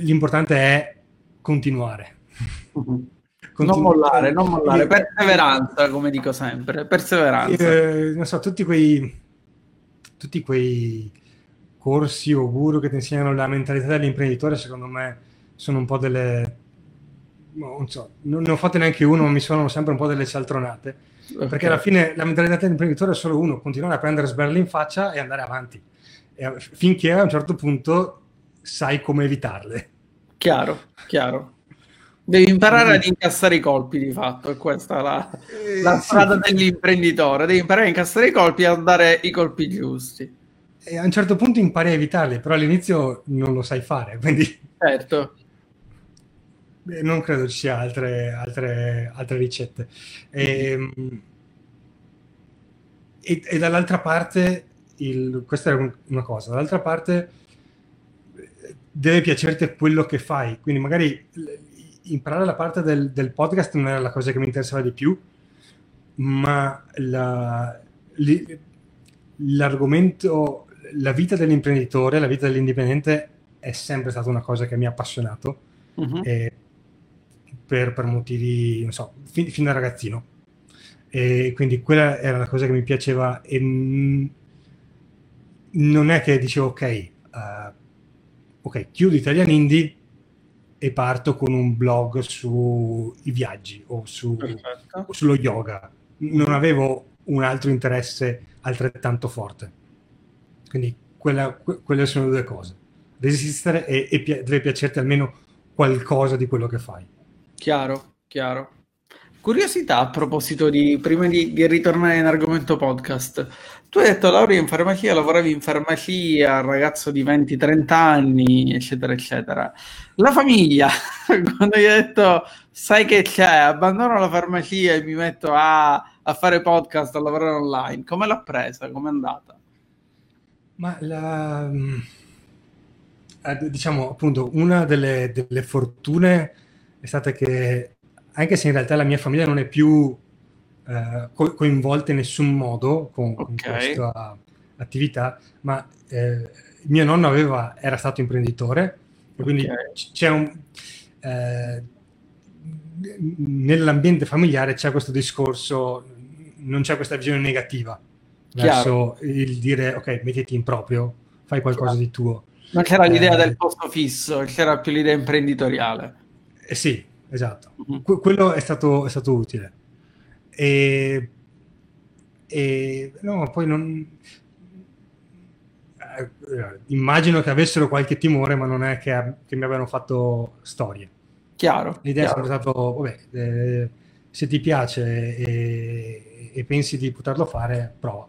L'importante è continuare.
Uh-huh. Continu- non mollare, non mollare, perseveranza, come dico sempre, perseveranza.
Eh, non so, tutti quei, tutti quei corsi o guru che ti insegnano la mentalità dell'imprenditore, secondo me, sono un po' delle... Non so, non ne ho fatte neanche uno, ma mi suonano sempre un po' delle cialtronate Okay. Perché alla fine la mentalità dell'imprenditore è solo uno, continuare a prendere sberle in faccia e andare avanti. E finché a un certo punto sai come evitarle.
Chiaro, chiaro. Devi imparare ad incassare i colpi di fatto, è questa la, eh, la strada sì. dell'imprenditore. Devi imparare a incassare i colpi e a dare i colpi giusti.
E a un certo punto impari a evitarli, però all'inizio non lo sai fare, quindi...
Certo.
Non credo ci sia altre, altre, altre ricette. E, ehm, e, e, dall'altra parte, il, questa è una cosa, dall'altra parte deve piacerti quello che fai. Quindi magari imparare la parte del, del podcast non era la cosa che mi interessava di più, ma la, l'argomento, la vita dell'imprenditore, la vita dell'indipendente è sempre stata una cosa che mi ha appassionato. Uh-huh. E per, per motivi, non so, fin, fin, da ragazzino. E quindi quella era la cosa che mi piaceva e non è che dicevo ok, uh, ok, chiudo Italian Indie e parto con un blog sui viaggi o, su, o, sullo yoga. Non avevo un altro interesse altrettanto forte. Quindi quella, que, quelle sono due cose. Resistere e, e pi- deve piacerti almeno qualcosa di quello che fai.
Chiaro, chiaro. Curiosità a proposito di, prima di, di ritornare in argomento podcast, tu hai detto laurea in farmacia, lavoravi in farmacia, ragazzo di 20-30 anni, eccetera, eccetera. La famiglia, quando gli hai detto, sai che c'è, abbandono la farmacia e mi metto a, a fare podcast, a lavorare online, come l'ha presa, come è andata?
Ma la, eh, diciamo appunto, una delle, delle fortune stata che, anche se in realtà la mia famiglia non è più eh, co- coinvolta in nessun modo con, okay. con questa attività, ma eh, mio nonno aveva, era stato imprenditore, e quindi okay. c'è un... Eh, nell'ambiente familiare c'è questo discorso, non c'è questa visione negativa Chiaro. verso il dire ok, mettiti in proprio, fai qualcosa Chiaro. di tuo.
Non c'era l'idea del eh, posto fisso, c'era più l'idea imprenditoriale.
Eh sì, esatto. Uh-huh. Que- quello è stato, è stato utile. E, e no, poi non... Eh, immagino che avessero qualche timore, ma non è che, che mi abbiano fatto storie.
Chiaro.
L'idea
chiaro.
è sempre stata, vabbè, eh, se ti piace e, e pensi di poterlo fare, prova.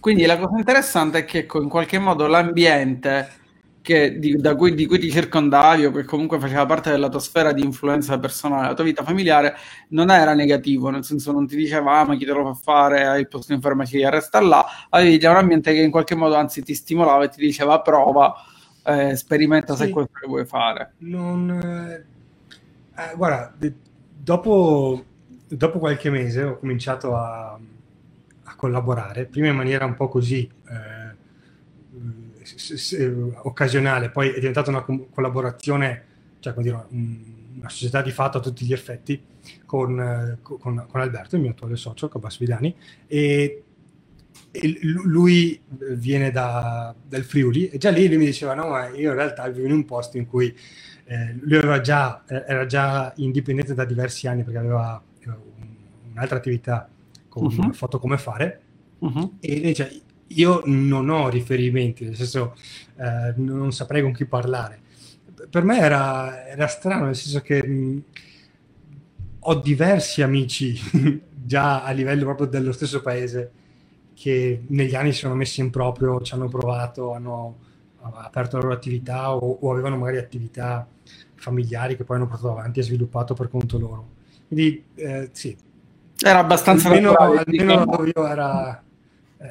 Quindi la cosa interessante è che in qualche modo l'ambiente che, di, cui, di, cui, ti circondavi o che comunque faceva parte della tua sfera di influenza personale, la tua vita familiare, non era negativo, nel senso non ti diceva ah, ma chi te lo fa fare, hai il posto in farmacia, resta là, avevi già un ambiente che in qualche modo anzi ti stimolava e ti diceva prova, eh, sperimenta sì. se è questo che vuoi fare.
Non, eh, eh, guarda, dopo, dopo, qualche mese ho cominciato a, a, collaborare, prima in maniera un po' così. Eh, occasionale, poi è diventata una collaborazione, cioè come dire, una società di fatto a tutti gli effetti con, con, con Alberto, il mio attuale socio, con Vidani, e lui viene da, dal Friuli e già lì lui mi diceva no ma io in realtà vivo in un posto in cui eh, lui aveva già, eh, era già indipendente da diversi anni perché aveva un'altra attività con uh-huh. foto come fare uh-huh. e dice io non ho riferimenti nel senso eh, non saprei con chi parlare per me era, era strano nel senso che mh, ho diversi amici già a livello proprio dello stesso paese che negli anni si sono messi in proprio, ci hanno provato, hanno aperto la loro attività o, o avevano magari attività familiari che poi hanno portato avanti e sviluppato per conto loro. Quindi eh, sì.
Era abbastanza
almeno, naturale. Almeno io era,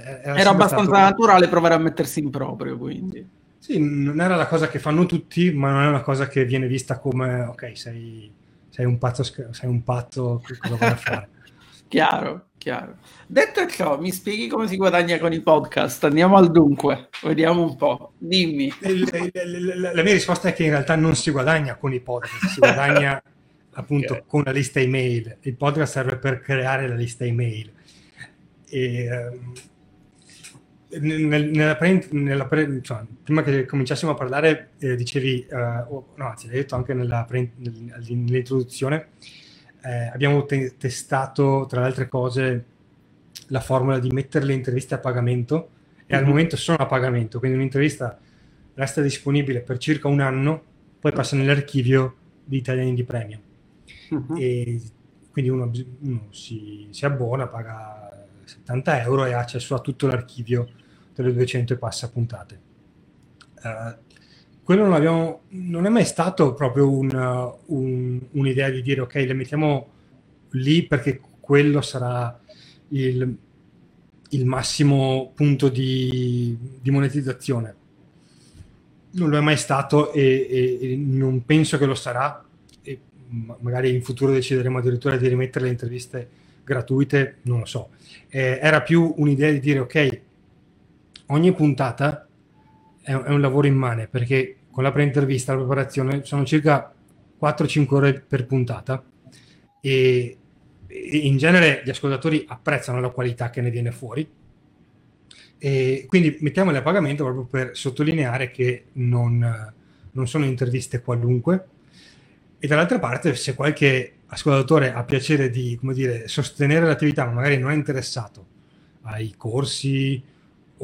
era, era abbastanza naturale provare a mettersi in proprio, quindi.
Sì, non era la cosa che fanno tutti, ma non è una cosa che viene vista come ok, sei, sei un pazzo, sei un pazzo, cosa vuoi fare?
chiaro, chiaro. Detto ciò, mi spieghi come si guadagna con i podcast? Andiamo al dunque, vediamo un po'. Dimmi.
La, la mia risposta è che in realtà non si guadagna con i podcast, si guadagna appunto okay. con la lista email. Il podcast serve per creare la lista email. E, um, nel, nella pre, nella pre, cioè, prima che cominciassimo a parlare, eh, dicevi, oh, no, anzi, l'hai detto anche nella pre, nell'introduzione, eh, abbiamo te- testato, tra le altre cose, la formula di mettere le interviste a pagamento e mm-hmm. al mhm. momento sono a pagamento, quindi un'intervista resta disponibile per circa un anno, poi passa nell'archivio di Italiani di Premio. Uh-huh. E quindi uno, uno si, si, abbona, paga 70 euro e ha accesso a tutto l'archivio delle 200 e passa puntate. Uh, quello non, abbiamo, non è mai stato proprio un, un, un'idea di dire ok, le mettiamo lì perché quello sarà il, il massimo punto di, di, monetizzazione. Non lo è mai stato e, e, e non penso che lo sarà. E magari in futuro decideremo addirittura di rimettere le interviste gratuite, non lo so. Eh, era più un'idea di dire ok, ogni puntata è, un lavoro immane perché con la pre-intervista, la preparazione, sono circa 4-5 ore per puntata. E, in genere gli ascoltatori apprezzano la qualità che ne viene fuori. E quindi mettiamole a pagamento proprio per sottolineare che non, non sono interviste qualunque. E dall'altra parte se qualche ascoltatore ha piacere di dire, sostenere l'attività ma magari non è interessato ai corsi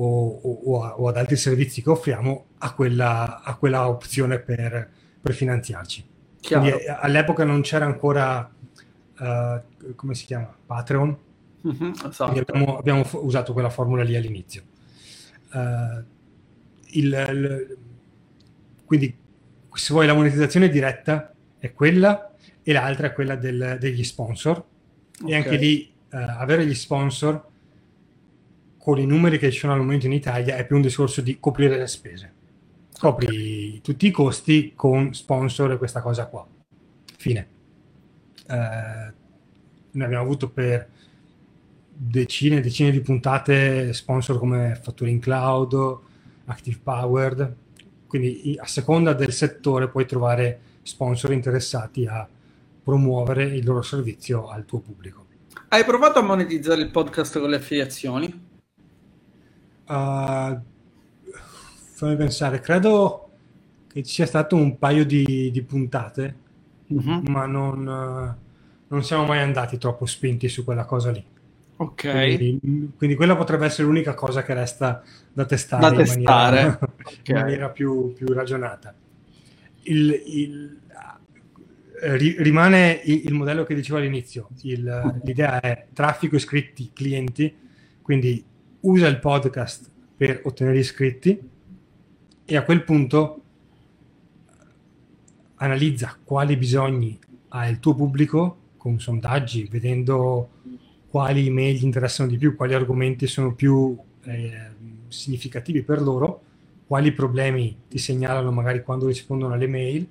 o, o, o, ad altri servizi che offriamo a quella, a quella opzione per, per finanziarci. Quindi all'epoca non c'era ancora, uh, come si chiama, Patreon, mm-hmm, esatto. abbiamo, abbiamo, usato quella formula lì all'inizio. Uh, il, il, quindi se vuoi la monetizzazione diretta è quella e l'altra è quella del, degli sponsor okay. e anche lì uh, avere gli sponsor con i numeri che ci sono al momento in Italia è più un discorso di coprire le spese. Copri tutti i costi con sponsor e questa cosa qua. Fine. Eh, ne abbiamo avuto per decine e decine di puntate sponsor come Factoring Cloud, Active Powered. Quindi a seconda del settore puoi trovare sponsor interessati a promuovere il loro servizio al tuo pubblico.
Hai provato a monetizzare il podcast con le affiliazioni?
Uh, fammi pensare, credo che ci sia stato un paio di, di puntate, uh-huh. ma non, uh, non, siamo mai andati troppo spinti su quella cosa lì.
Ok.
Quindi, quindi, quella potrebbe essere l'unica cosa che resta da testare,
da in, testare.
Maniera, okay. in maniera, più, più ragionata. Il, il, eh, rimane il, il, modello che dicevo all'inizio. l'idea è traffico iscritti clienti, quindi usa il podcast per ottenere iscritti e a quel punto analizza quali bisogni ha il tuo pubblico con sondaggi, vedendo quali email gli interessano di più, quali argomenti sono più eh, significativi per loro, quali problemi ti segnalano magari quando rispondono alle mail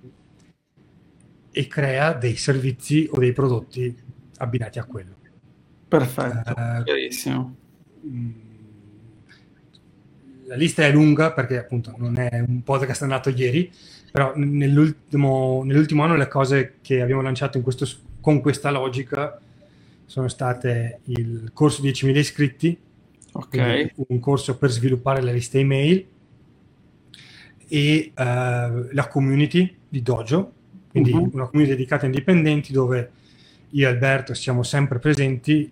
e crea dei servizi o dei prodotti abbinati a quello.
Perfetto, uh, chiarissimo.
Mm, la lista è lunga perché appunto non è un podcast nato ieri, però nell'ultimo, nell'ultimo anno le cose che abbiamo lanciato questo, con questa logica sono state il corso 10.000 iscritti,
Ok.
Un corso per sviluppare le liste email e uh, la community di Dojo, quindi uh-huh. una community dedicata a indipendenti dove io e Alberto siamo sempre presenti.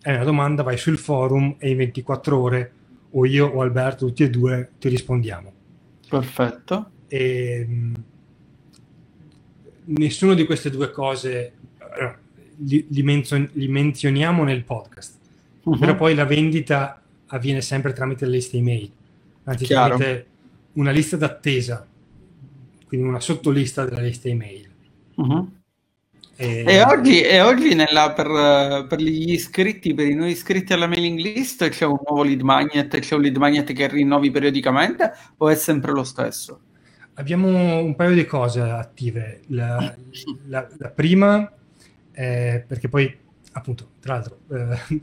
È una domanda, vai sul forum e in 24 ore o io o Alberto, tutti e due, ti rispondiamo.
Perfetto.
E, ehm, nessuna di queste due cose li, li, menzion- li menzioniamo nel podcast, uh-huh. però poi la vendita avviene sempre tramite le liste email, anzi Chiaro. tramite una lista d'attesa, quindi una sottolista della lista email.
Uh-huh. E... e, oggi, e oggi nella, per, per, gli iscritti, per i nuovi iscritti alla mailing list, c'è un nuovo lead magnet, c'è un lead magnet che rinnovi periodicamente o è sempre lo stesso?
Abbiamo un paio di cose attive. La, la, la prima è perché poi, appunto, tra l'altro, eh,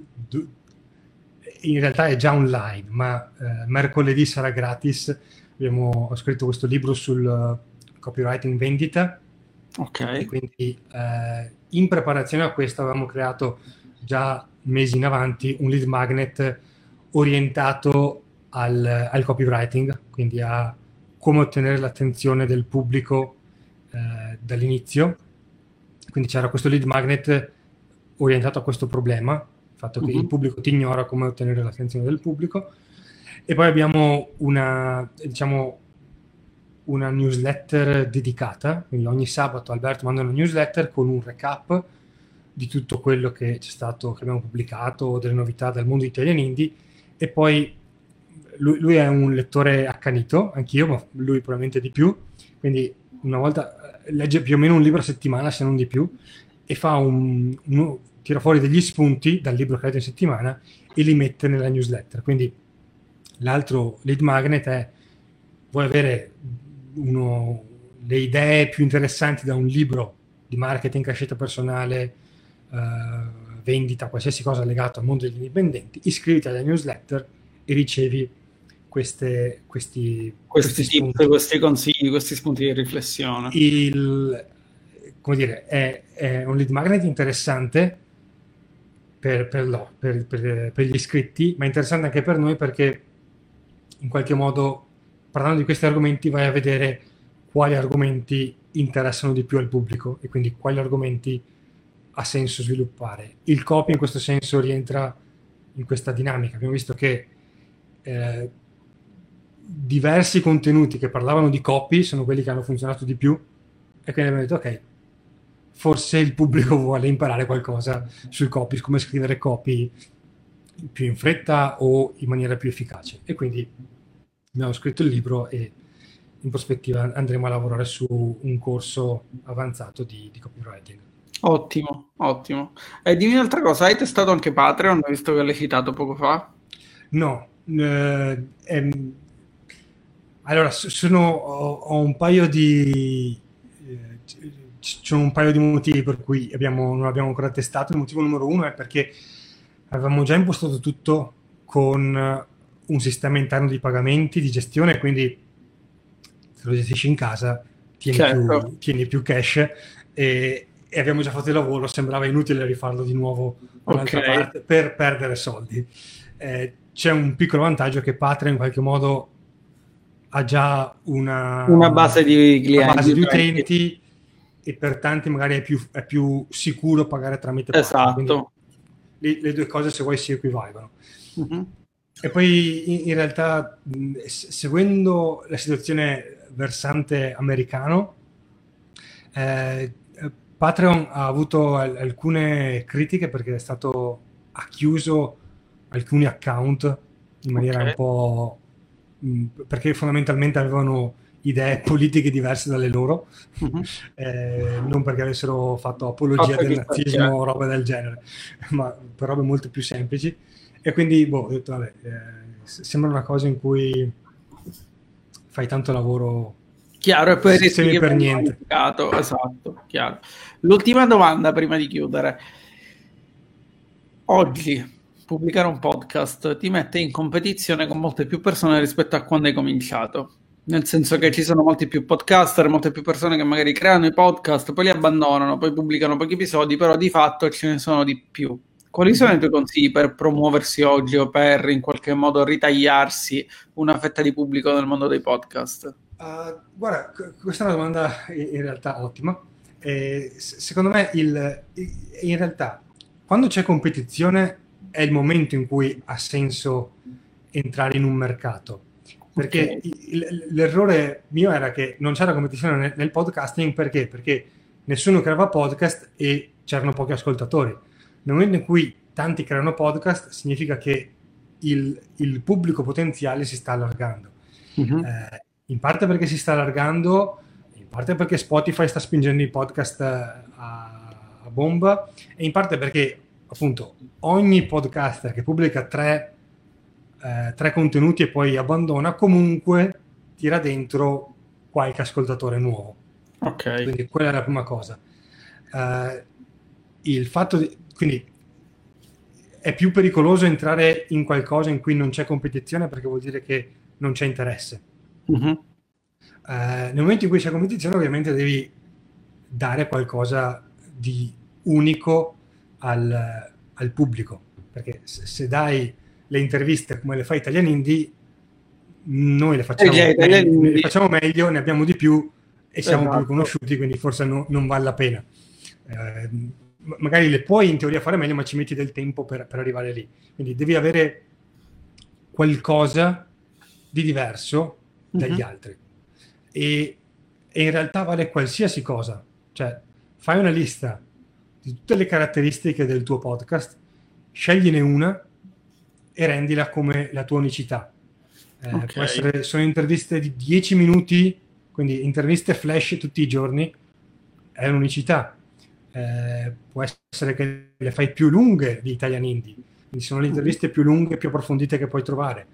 in realtà è già online, ma eh, mercoledì sarà gratis. Abbiamo, ho scritto questo libro sul copywriting vendita.
Ok.
E quindi eh, in preparazione a questo avevamo creato già mesi in avanti un lead magnet orientato al, al copywriting, quindi a come ottenere l'attenzione del pubblico eh, dall'inizio. Quindi c'era questo lead magnet orientato a questo problema, il fatto che uh-huh. il pubblico ti ignora, come ottenere l'attenzione del pubblico. E poi abbiamo una, diciamo, una newsletter dedicata, quindi ogni sabato Alberto manda una newsletter con un recap di tutto quello che c'è stato, che abbiamo pubblicato, delle novità dal mondo Italian Indie. E poi lui, lui, è un lettore accanito, anch'io, ma lui probabilmente di più, quindi una volta eh, legge più o meno un libro a settimana, se non di più, e fa un, un tira fuori degli spunti dal libro che ha letto in settimana e li mette nella newsletter. Quindi l'altro lead magnet è vuoi avere uno, le idee più interessanti da un libro di marketing, crescita personale, uh, vendita, qualsiasi cosa legato al mondo degli indipendenti, iscriviti alla newsletter e ricevi queste, questi,
questi, questi, tip, questi consigli, questi spunti di riflessione.
Il, come dire, è, è un lead magnet interessante per, per, no, per, per, gli iscritti, ma interessante anche per noi perché in qualche modo, parlando di questi argomenti, vai a vedere quali argomenti interessano di più al pubblico e quindi quali argomenti ha senso sviluppare. Il copy in questo senso rientra in questa dinamica. Abbiamo visto che eh, diversi contenuti che parlavano di copy sono quelli che hanno funzionato di più e quindi abbiamo detto ok, forse il pubblico vuole imparare qualcosa sul copy, come scrivere copy più in fretta o in maniera più efficace. E quindi abbiamo scritto il libro e in prospettiva andremo a lavorare su un corso avanzato di, di copywriting.
Ottimo, ottimo. E dimmi un'altra cosa, hai testato anche Patreon, visto che l'hai citato poco fa?
No, eh, ehm, allora, sono, ho, ho, un paio di... Eh, ci sono un paio di motivi per cui abbiamo, non abbiamo ancora testato. Il motivo numero uno è perché avevamo già impostato tutto con un sistema interno di pagamenti, di gestione, quindi se lo gestisci in casa tieni, certo. più, tieni più, cash e, e, abbiamo già fatto il lavoro, sembrava inutile rifarlo di nuovo un'altra okay. parte per perdere soldi. Eh, c'è un piccolo vantaggio che Patreon in qualche modo ha già una,
una base di clienti,
base di utenti e per tanti magari è più, è più sicuro pagare tramite
esatto.
Le, le, due cose se vuoi si equivalgono. Uh-huh. E poi in, realtà seguendo la situazione versante americano, eh, Patreon ha avuto alcune critiche perché è stato ha chiuso alcuni account in maniera okay. un po' Mm, perché fondamentalmente avevano idee politiche diverse dalle loro, uh-huh. eh, non perché avessero fatto apologia del nazismo o roba del genere, ma per robe molto più semplici. E quindi, boh, ho detto, vabbè, eh, sembra una cosa in cui fai tanto lavoro
chiaro e poi
rischi per niente.
Esatto, chiaro. L'ultima domanda prima di chiudere. Oggi pubblicare un podcast ti mette in competizione con molte più persone rispetto a quando hai cominciato. Nel senso che ci sono molti più podcaster, molte più persone che magari creano i podcast, poi li abbandonano, poi pubblicano pochi episodi, però di fatto ce ne sono di più. Quali sono i tuoi consigli per promuoversi oggi o per in qualche modo ritagliarsi una fetta di pubblico nel mondo dei podcast?
Uh, guarda, questa è una domanda in realtà ottima. Eh, secondo me, il, in realtà, quando c'è competizione è il momento in cui ha senso entrare in un mercato. Perché okay. l'errore mio era che non c'era competizione nel, nel podcasting perché? Perché nessuno creava podcast e c'erano pochi ascoltatori nel momento in cui tanti creano podcast, significa che il, il pubblico potenziale si sta allargando. Uh-huh. Eh, in parte perché si sta allargando, in parte perché Spotify sta spingendo i podcast eh, a, a bomba, e in parte perché appunto ogni podcaster che pubblica tre, eh, tre contenuti e poi abbandona, comunque tira dentro qualche ascoltatore nuovo.
Ok.
Quindi quella è la prima cosa. Uh, il fatto di, quindi è più pericoloso entrare in qualcosa in cui non c'è competizione perché vuol dire che non c'è interesse. Uh-huh. Uh, nel momento in cui c'è competizione ovviamente devi dare qualcosa di unico al, al pubblico, perché se, se, dai le interviste come le fa Italian Indie, noi le facciamo, meglio, le facciamo meglio, ne abbiamo di più e siamo esatto. più conosciuti, quindi forse no, non vale la pena. Uh, magari le puoi in teoria fare meglio, ma ci metti del tempo per, per arrivare lì. Quindi devi avere qualcosa di diverso dagli uh-huh. altri. E, e, in realtà vale qualsiasi cosa. Cioè, fai una lista di tutte le caratteristiche del tuo podcast, scegliene una e rendila come la tua unicità. Eh, okay. Può essere, sono interviste di 10 minuti, quindi interviste flash tutti i giorni, è un'unicità eh, può essere che le fai più lunghe di Italian Indie, quindi sono le interviste più lunghe, più approfondite che puoi trovare.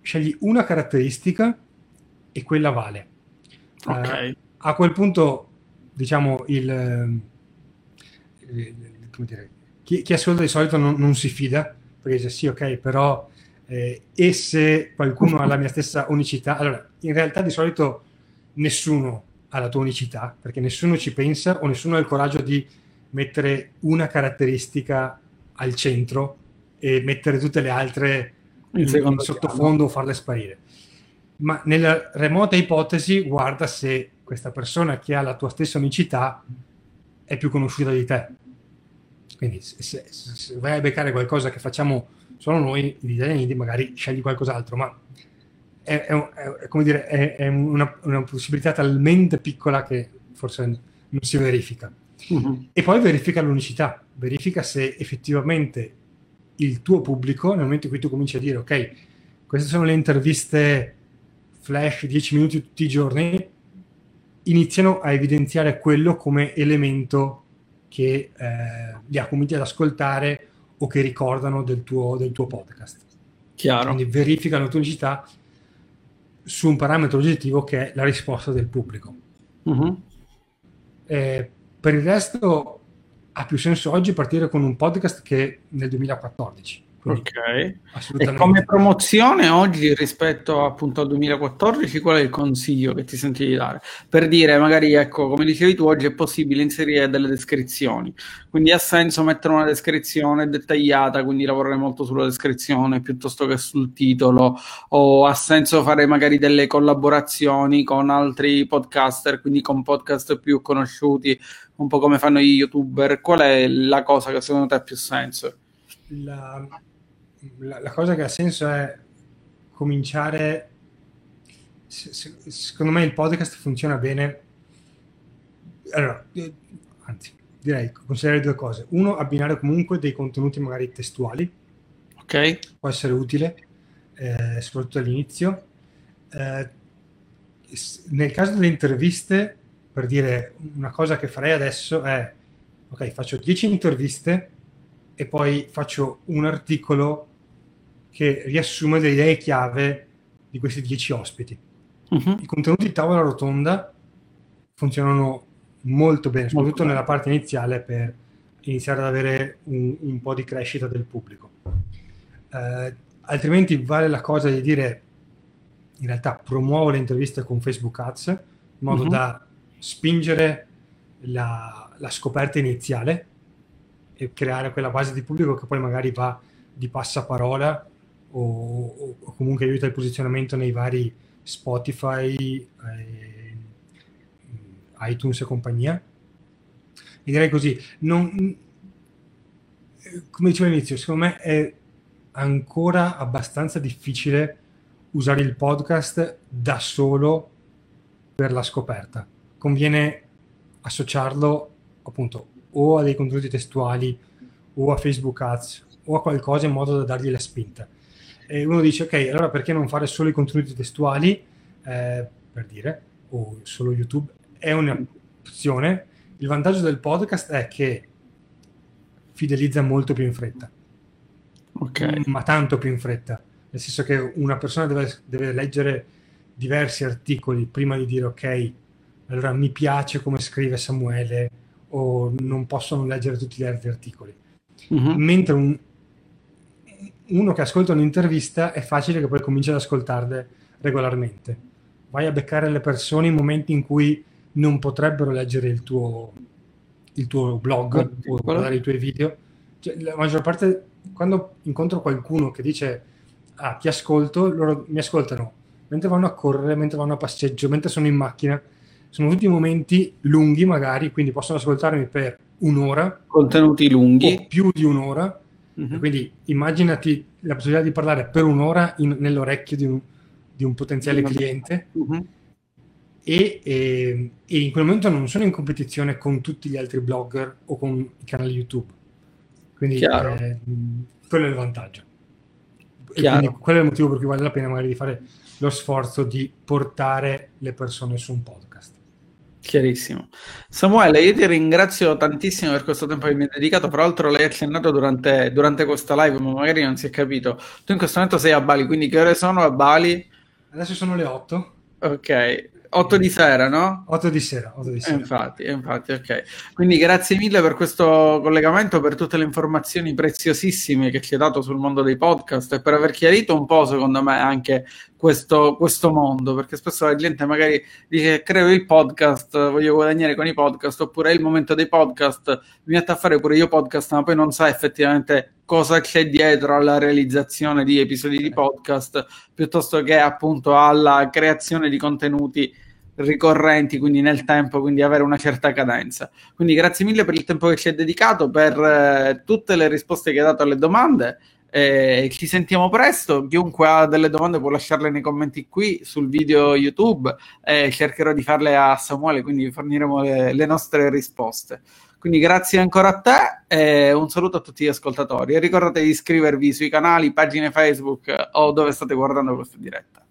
Scegli una caratteristica e quella vale.
Okay.
Uh, a quel punto, diciamo, il, il come dire, chi, chi ascolta di solito non, non, si fida, perché dice sì, ok, però eh, e se qualcuno ha la mia stessa unicità, allora in realtà di solito nessuno alla tua unicità, perché nessuno ci pensa o nessuno ha il coraggio di mettere una caratteristica al centro e mettere tutte le altre in, in sottofondo o farle sparire. Ma nella remota ipotesi, guarda se questa persona che ha la tua stessa unicità è più conosciuta di te. Quindi se, se, se vai a beccare qualcosa che facciamo solo noi, gli italiani, magari scegli qualcos'altro, ma è, è, è, come dire, è, una, una, possibilità talmente piccola che forse non si verifica. Uh-huh. E poi verifica l'unicità, verifica se effettivamente il tuo pubblico, nel momento in cui tu cominci a dire, ok, queste sono le interviste flash 10 minuti tutti i giorni, iniziano a evidenziare quello come elemento che eh, li ha convinti ad ascoltare o che ricordano del tuo, del tuo podcast.
Chiaro.
Quindi verifica la tua unicità su un parametro oggettivo che è la risposta del pubblico. Uh-huh. Eh, per il resto ha più senso oggi partire con un podcast che nel 2014
ok. E come promozione oggi rispetto appunto al 2014, qual è il consiglio che ti senti di dare? Per dire, magari, ecco, come dicevi tu, oggi è possibile inserire delle descrizioni, quindi ha senso mettere una descrizione dettagliata, quindi lavorare molto sulla descrizione piuttosto che sul titolo, o ha senso fare magari delle collaborazioni con altri podcaster, quindi con podcast più conosciuti, un po' come fanno gli youtuber. Qual è la cosa che secondo te ha più senso?
La, la, la, cosa che ha senso è cominciare. Se, se, secondo me il podcast funziona bene. Allora, eh, anzi, direi considerare due cose. Uno, abbinare comunque dei contenuti magari testuali.
Ok.
Può essere utile, eh, soprattutto all'inizio. Eh, nel caso delle interviste, per dire una cosa che farei adesso è, ok, faccio 10 interviste e poi faccio un articolo che riassume le idee chiave di questi dieci ospiti. Uh-huh. I contenuti di tavola rotonda funzionano molto bene, soprattutto molto nella parte iniziale per iniziare ad avere un, un po' di crescita del pubblico. Uh, altrimenti vale la cosa di dire, in realtà promuovo le interviste con Facebook Ads in modo uh-huh. da spingere la, la scoperta iniziale e creare quella base di pubblico che poi magari va di passaparola o, o comunque aiuta il posizionamento nei vari Spotify, eh, iTunes e compagnia. E direi così, non, come dicevo all'inizio, secondo me è ancora abbastanza difficile usare il podcast da solo per la scoperta. Conviene associarlo appunto o a dei contenuti testuali o a Facebook Ads o a qualcosa in modo da dargli la spinta. E uno dice ok, allora perché non fare solo i contenuti testuali eh, per dire o solo YouTube? È un'opzione. Il vantaggio del podcast è che fidelizza molto più in fretta.
Okay.
Ma tanto più in fretta. Nel senso che una persona deve, deve leggere diversi articoli prima di dire ok, allora mi piace come scrive Samuele o non possono leggere tutti gli altri articoli. Uh-huh. Mentre un, uno che ascolta un'intervista è facile che poi cominci ad ascoltarle regolarmente. Vai a beccare le persone in momenti in cui non potrebbero leggere il tuo, il tuo blog o guardare i tuoi video. Cioè, la maggior parte, quando incontro qualcuno che dice ah, ti ascolto, loro mi ascoltano mentre vanno a correre, mentre vanno a passeggio, mentre sono in macchina. Sono tutti momenti lunghi magari, quindi possono ascoltarmi per un'ora.
Contenuti lunghi.
O più di un'ora. Mm-hmm. Quindi immaginati la possibilità di parlare per un'ora in, nell'orecchio di un, di un potenziale mm-hmm. cliente. Mm-hmm. E, e, e, in quel momento non sono in competizione con tutti gli altri blogger o con i canali YouTube. Quindi eh, quello è il vantaggio. E quello è il motivo per cui vale la pena magari di fare lo sforzo di portare le persone su un podcast.
Chiarissimo. Samuele, io ti ringrazio tantissimo per questo tempo che mi hai dedicato. Tra l'altro, l'hai accennato durante, durante questa live, ma magari non si è capito. Tu in questo momento sei a Bali, quindi che ore sono a Bali?
Adesso sono le 8.
Ok, 8 di sera, no?
8 di sera, 8 di sera.
infatti, infatti, ok. Quindi grazie mille per questo collegamento, per tutte le informazioni preziosissime che ci hai dato sul mondo dei podcast e per aver chiarito un po', secondo me, anche questo, questo mondo, perché spesso la gente magari dice creo il podcast, voglio guadagnare con i podcast, oppure è il momento dei podcast, mi metto a fare pure io podcast, ma poi non sa effettivamente cosa c'è dietro alla realizzazione di episodi di podcast, piuttosto che appunto alla creazione di contenuti ricorrenti, quindi nel tempo, quindi avere una certa cadenza. Quindi grazie mille per il tempo che ci hai dedicato, per eh, tutte le risposte che hai dato alle domande eh, ci sentiamo presto. Chiunque ha delle domande può lasciarle nei commenti qui sul video YouTube e cercherò di farle a Samuele, quindi forniremo le, le nostre risposte. Quindi grazie ancora a te e un saluto a tutti gli ascoltatori. E ricordate di iscrivervi sui canali, pagine Facebook o dove state guardando questa diretta.